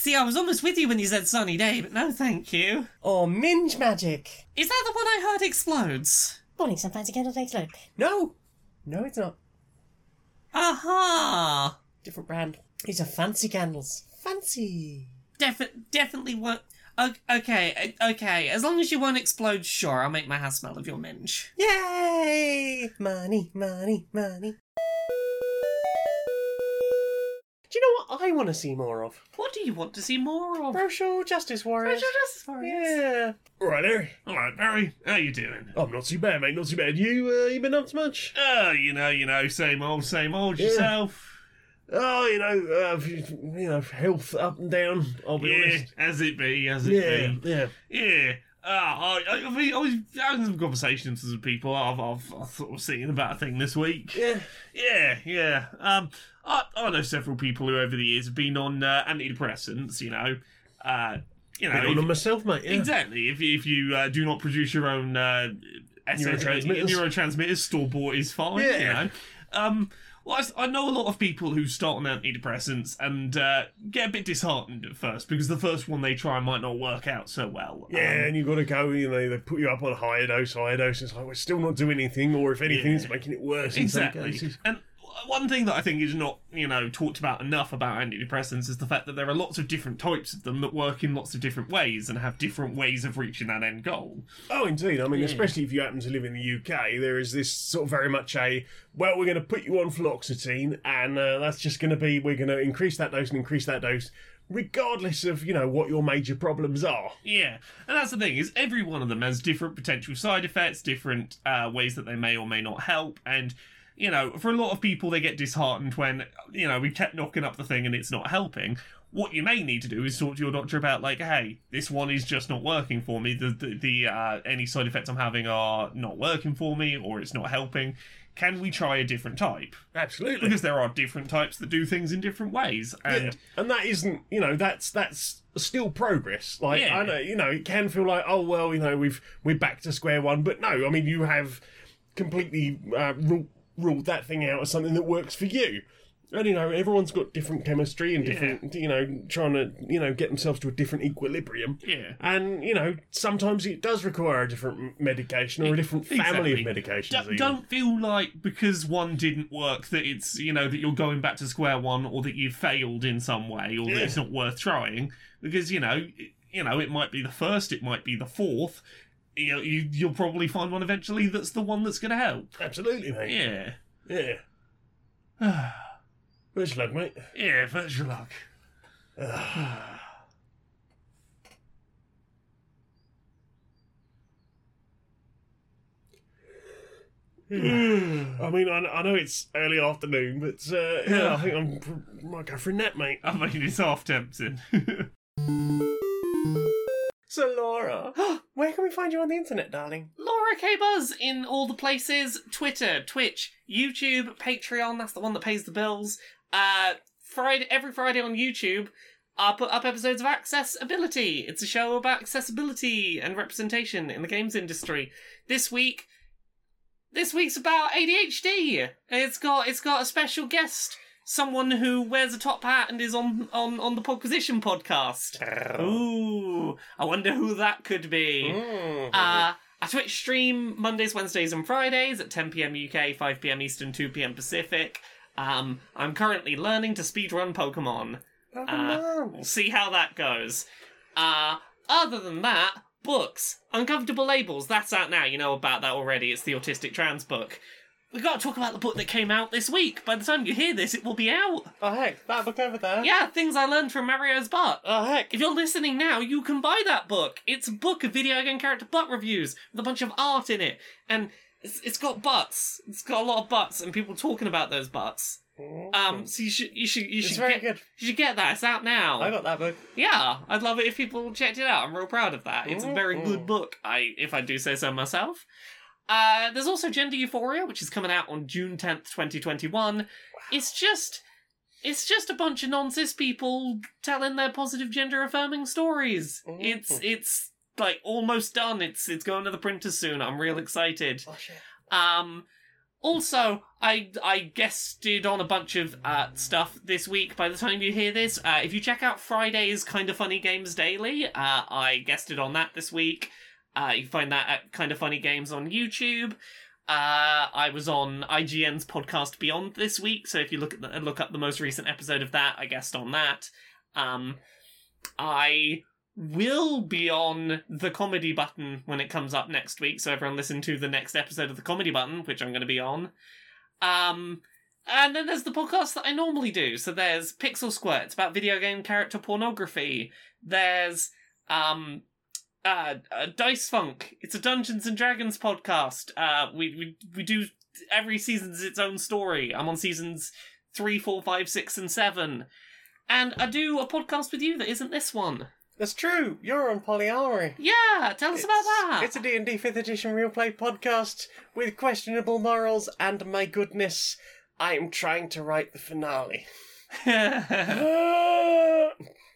See, I was almost with you when you said sunny day, but no, thank you. Or minge magic. Is that the one I heard explodes? Morning, some fancy candles explode. No. No, it's not. Aha! Different brand. These are fancy candles. Fancy. Defi- definitely won't. o- Okay, uh, okay. As long as you won't explode, sure, I'll make my house smell of your minge. Yay! Money, money, money. Do you know what I want to see more of? What do you want to see more of? Social justice warriors. Social justice warriors. Yeah. All right, Harry. All right, Barry, how you doing? I'm not too bad, mate. Not too bad. You, uh, you been up to much? Oh, you know, you know, same old, same old Yeah. yourself. Oh, you know, uh, you know, health up and down. I'll be Yeah, honest. as it be, as it Yeah, be. yeah. Yeah. Uh, I, I, I, mean, I was having some conversations with some people. I've, I've, I've sort of seen about a thing this week. Yeah. Yeah, yeah. Um, I, I know several people who over the years have been on uh, antidepressants. You know, uh, you know, Been on myself, mate. Yeah. exactly. If you- if you uh, do not produce your own uh, Neurotransmitters. neurotransmitters, store bought is fine. Yeah. You know. Um, well, I I, know a lot of people who start on antidepressants and uh, get a bit disheartened at first because the first one they try might not work out so well. Yeah, Um, and you've got to go. You know, they put you up on a higher dose, higher dose. It's like we're still not doing anything, or if anything, Yeah. it's making it worse. In some Exactly. cases. And one thing that I think is not, you know, talked about enough about antidepressants is the fact that there are lots of different types of them that work in lots of different ways and have different ways of reaching that end goal. Oh, indeed. I mean, Yeah. especially if you happen to live in the UK, there is this sort of very much a well, we're going to put you on fluoxetine, and uh, that's just going to be we're going to increase that dose and increase that dose, regardless of you know what your major problems are. Yeah, and that's the thing is every one of them has different potential side effects, different uh, ways that they may or may not help, and you know, for a lot of people, they get disheartened when, you know, we kept knocking up the thing and it's not helping. What you may need to do is talk to your doctor about, like, hey, this one is just not working for me. The, the, the uh, any side effects I'm having are not working for me, or it's not helping. Can we try a different type? Absolutely. Because there are different types that do things in different ways, and Yeah. and that isn't you know that's that's still progress like Yeah. i know you know it can feel like oh well you know we've we're back to square one but no i mean you have completely uh, ruled that thing out as something that works for you. And you know everyone's got different chemistry and different you know trying to you know get themselves to a different equilibrium. Yeah. and you know sometimes it does require a different medication or a different family Exactly. of medications D- don't feel like because one didn't work that it's you know that you're going back to square one or that you've failed in some way or that it's not worth trying. Because you know it- you know it might be the first it might be the fourth you know you, you'll probably find one eventually that's the one that's going to help. Absolutely mate. Yeah. Yeah. Wish luck mate. Yeah virtual luck. I mean, I, I know it's early afternoon, but uh, yeah, I think I'm pr- might go for a nap, mate. I mean it's half tempting So, Laura, where can we find you on the internet, darling? Laura K Buzz in all the places Twitter, Twitch, YouTube, Patreon, that's the one that pays the bills. Uh Friday every Friday on YouTube, I put up episodes of Accessibility. It's a show about accessibility and representation in the games industry. This week this week's about ADHD. It's got it's got a special guest, someone who wears a top hat and is on on on the Podquisition podcast. Ooh, I wonder who that could be. Mm. Uh, I Twitch stream Mondays, Wednesdays, and Fridays at 10 p.m. UK, 5 p.m. Eastern, 2 p.m. Pacific. Um, I'm currently learning to speedrun Pokemon. Uh, we'll see how that goes. Uh, other than that, books. Uncomfortable Labels, that's out now. You know about that already. It's the Autistic Trans book. We've got to talk about the book that came out this week. By the time you hear this, it will be out. oh, heck, that book over there. Yeah, things I learned from Mario's butt. Oh, heck. If you're listening now, you can buy that book. It's a book of video game character butt reviews with a bunch of art in it, and it's, it's got butts. It's got a lot of butts and people talking about those butts. Um, so you should you should you should very get good. you should get that. It's out now. I got that book. Yeah, I'd love it if people checked it out. I'm real proud of that. It's a very good book. I if I do say so myself. Uh, there's also Gender Euphoria, which is coming out on June 10th, 2021. It's just it's just a bunch of non-cis people telling their positive gender affirming stories. Mhm. It's it's like almost done. It's it's going to the printers soon. I'm real excited. Oh, shit. Um, also, I I guested on a bunch of uh, stuff this week. By the time you hear this, uh, if you check out Friday's Kind of Funny Games Daily, uh, I guested on that this week. Uh, you find that at Kind of Funny Games on YouTube. Uh, I was on IGN's podcast Beyond this week, so if you look at the, look up the most recent episode of that, I guessed on that. Um, I will be on the comedy button when it comes up next week, so everyone listen to the next episode of the comedy button, which I'm going to be on. Um, and then there's the podcast that I normally do. So there's Pixel Squirt, it's about video game character pornography. There's um, uh, uh, Dice Funk, it's a Dungeons and Dragons podcast. Uh, we we we do every season's its own story. I'm on seasons three, four, five, six, and seven. And I do a podcast with you that isn't this one. That's true. You're on Polyamory. Yeah, tell us about that. It's a D&D 5th edition real play podcast with questionable morals and my goodness, I'm trying to write the finale.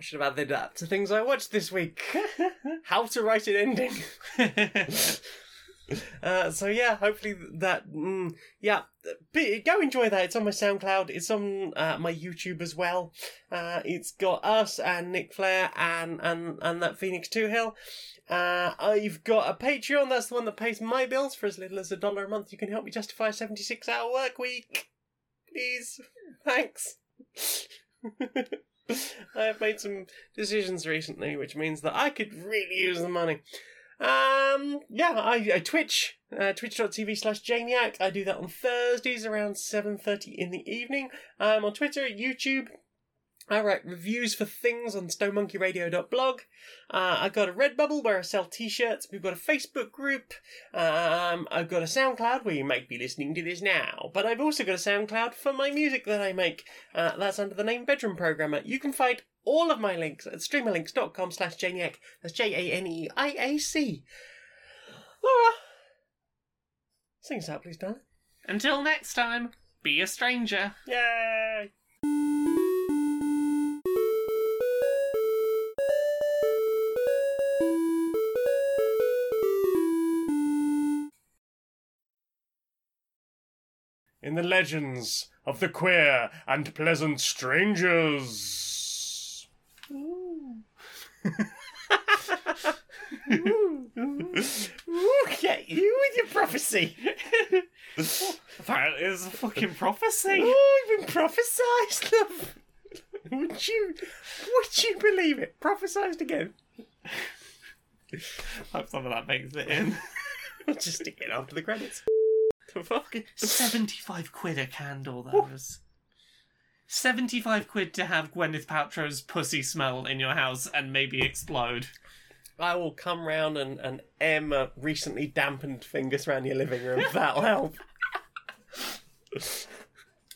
I should have added that to things I watched this week. How to write an ending. Uh, so yeah, hopefully that mm, yeah, b- go enjoy that. It's on my SoundCloud. It's on uh, my YouTube as well. Uh, it's got us and Nick Flair and and and that Phoenix Two Hill. Uh, I've got a Patreon. That's the one that pays my bills for as little as a dollar a month. You can help me justify a seventy-six hour work week, please. Thanks. I have made some decisions recently, which means that I could really use the money. Um, yeah, I, I Twitch, uh, twitch.tv slash Janeiac. I do that on Thursdays around 7.30 in the evening. I'm on Twitter, YouTube, I write reviews for things on stonemonkeyradio.blog. Uh, I've got a Redbubble where I sell t-shirts. We've got a Facebook group. Um, I've got a SoundCloud where you might be listening to this now. But I've also got a SoundCloud for my music that I make. Uh, that's under the name Bedroom Programmer. You can find all of my links at streamerlinks.com slash Janeiac. That's J-A-N-E-I-A-C. Laura, sing us out, please, darling. Until next time, be a stranger. Yay! In the legends of the queer and pleasant strangers. Ooh, get you with your prophecy. Apparently, a fucking prophecy. Oh, you've been prophesized, love. Would you, would you believe it? Prophesized again. Hope some of that makes it in. Just stick it after the credits. Fucking 75 quid a candle, those. 75 quid to have Gwyneth Paltrow's pussy smell in your house and maybe explode. I will come round and, and aim a recently dampened fingers around your living room. That'll help.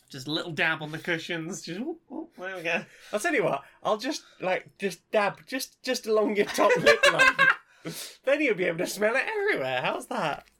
Just a little dab on the cushions. Just, oh, oh, there we go. I'll tell you what. I'll just like just dab just just along your top lip line. then you'll be able to smell it everywhere. How's that?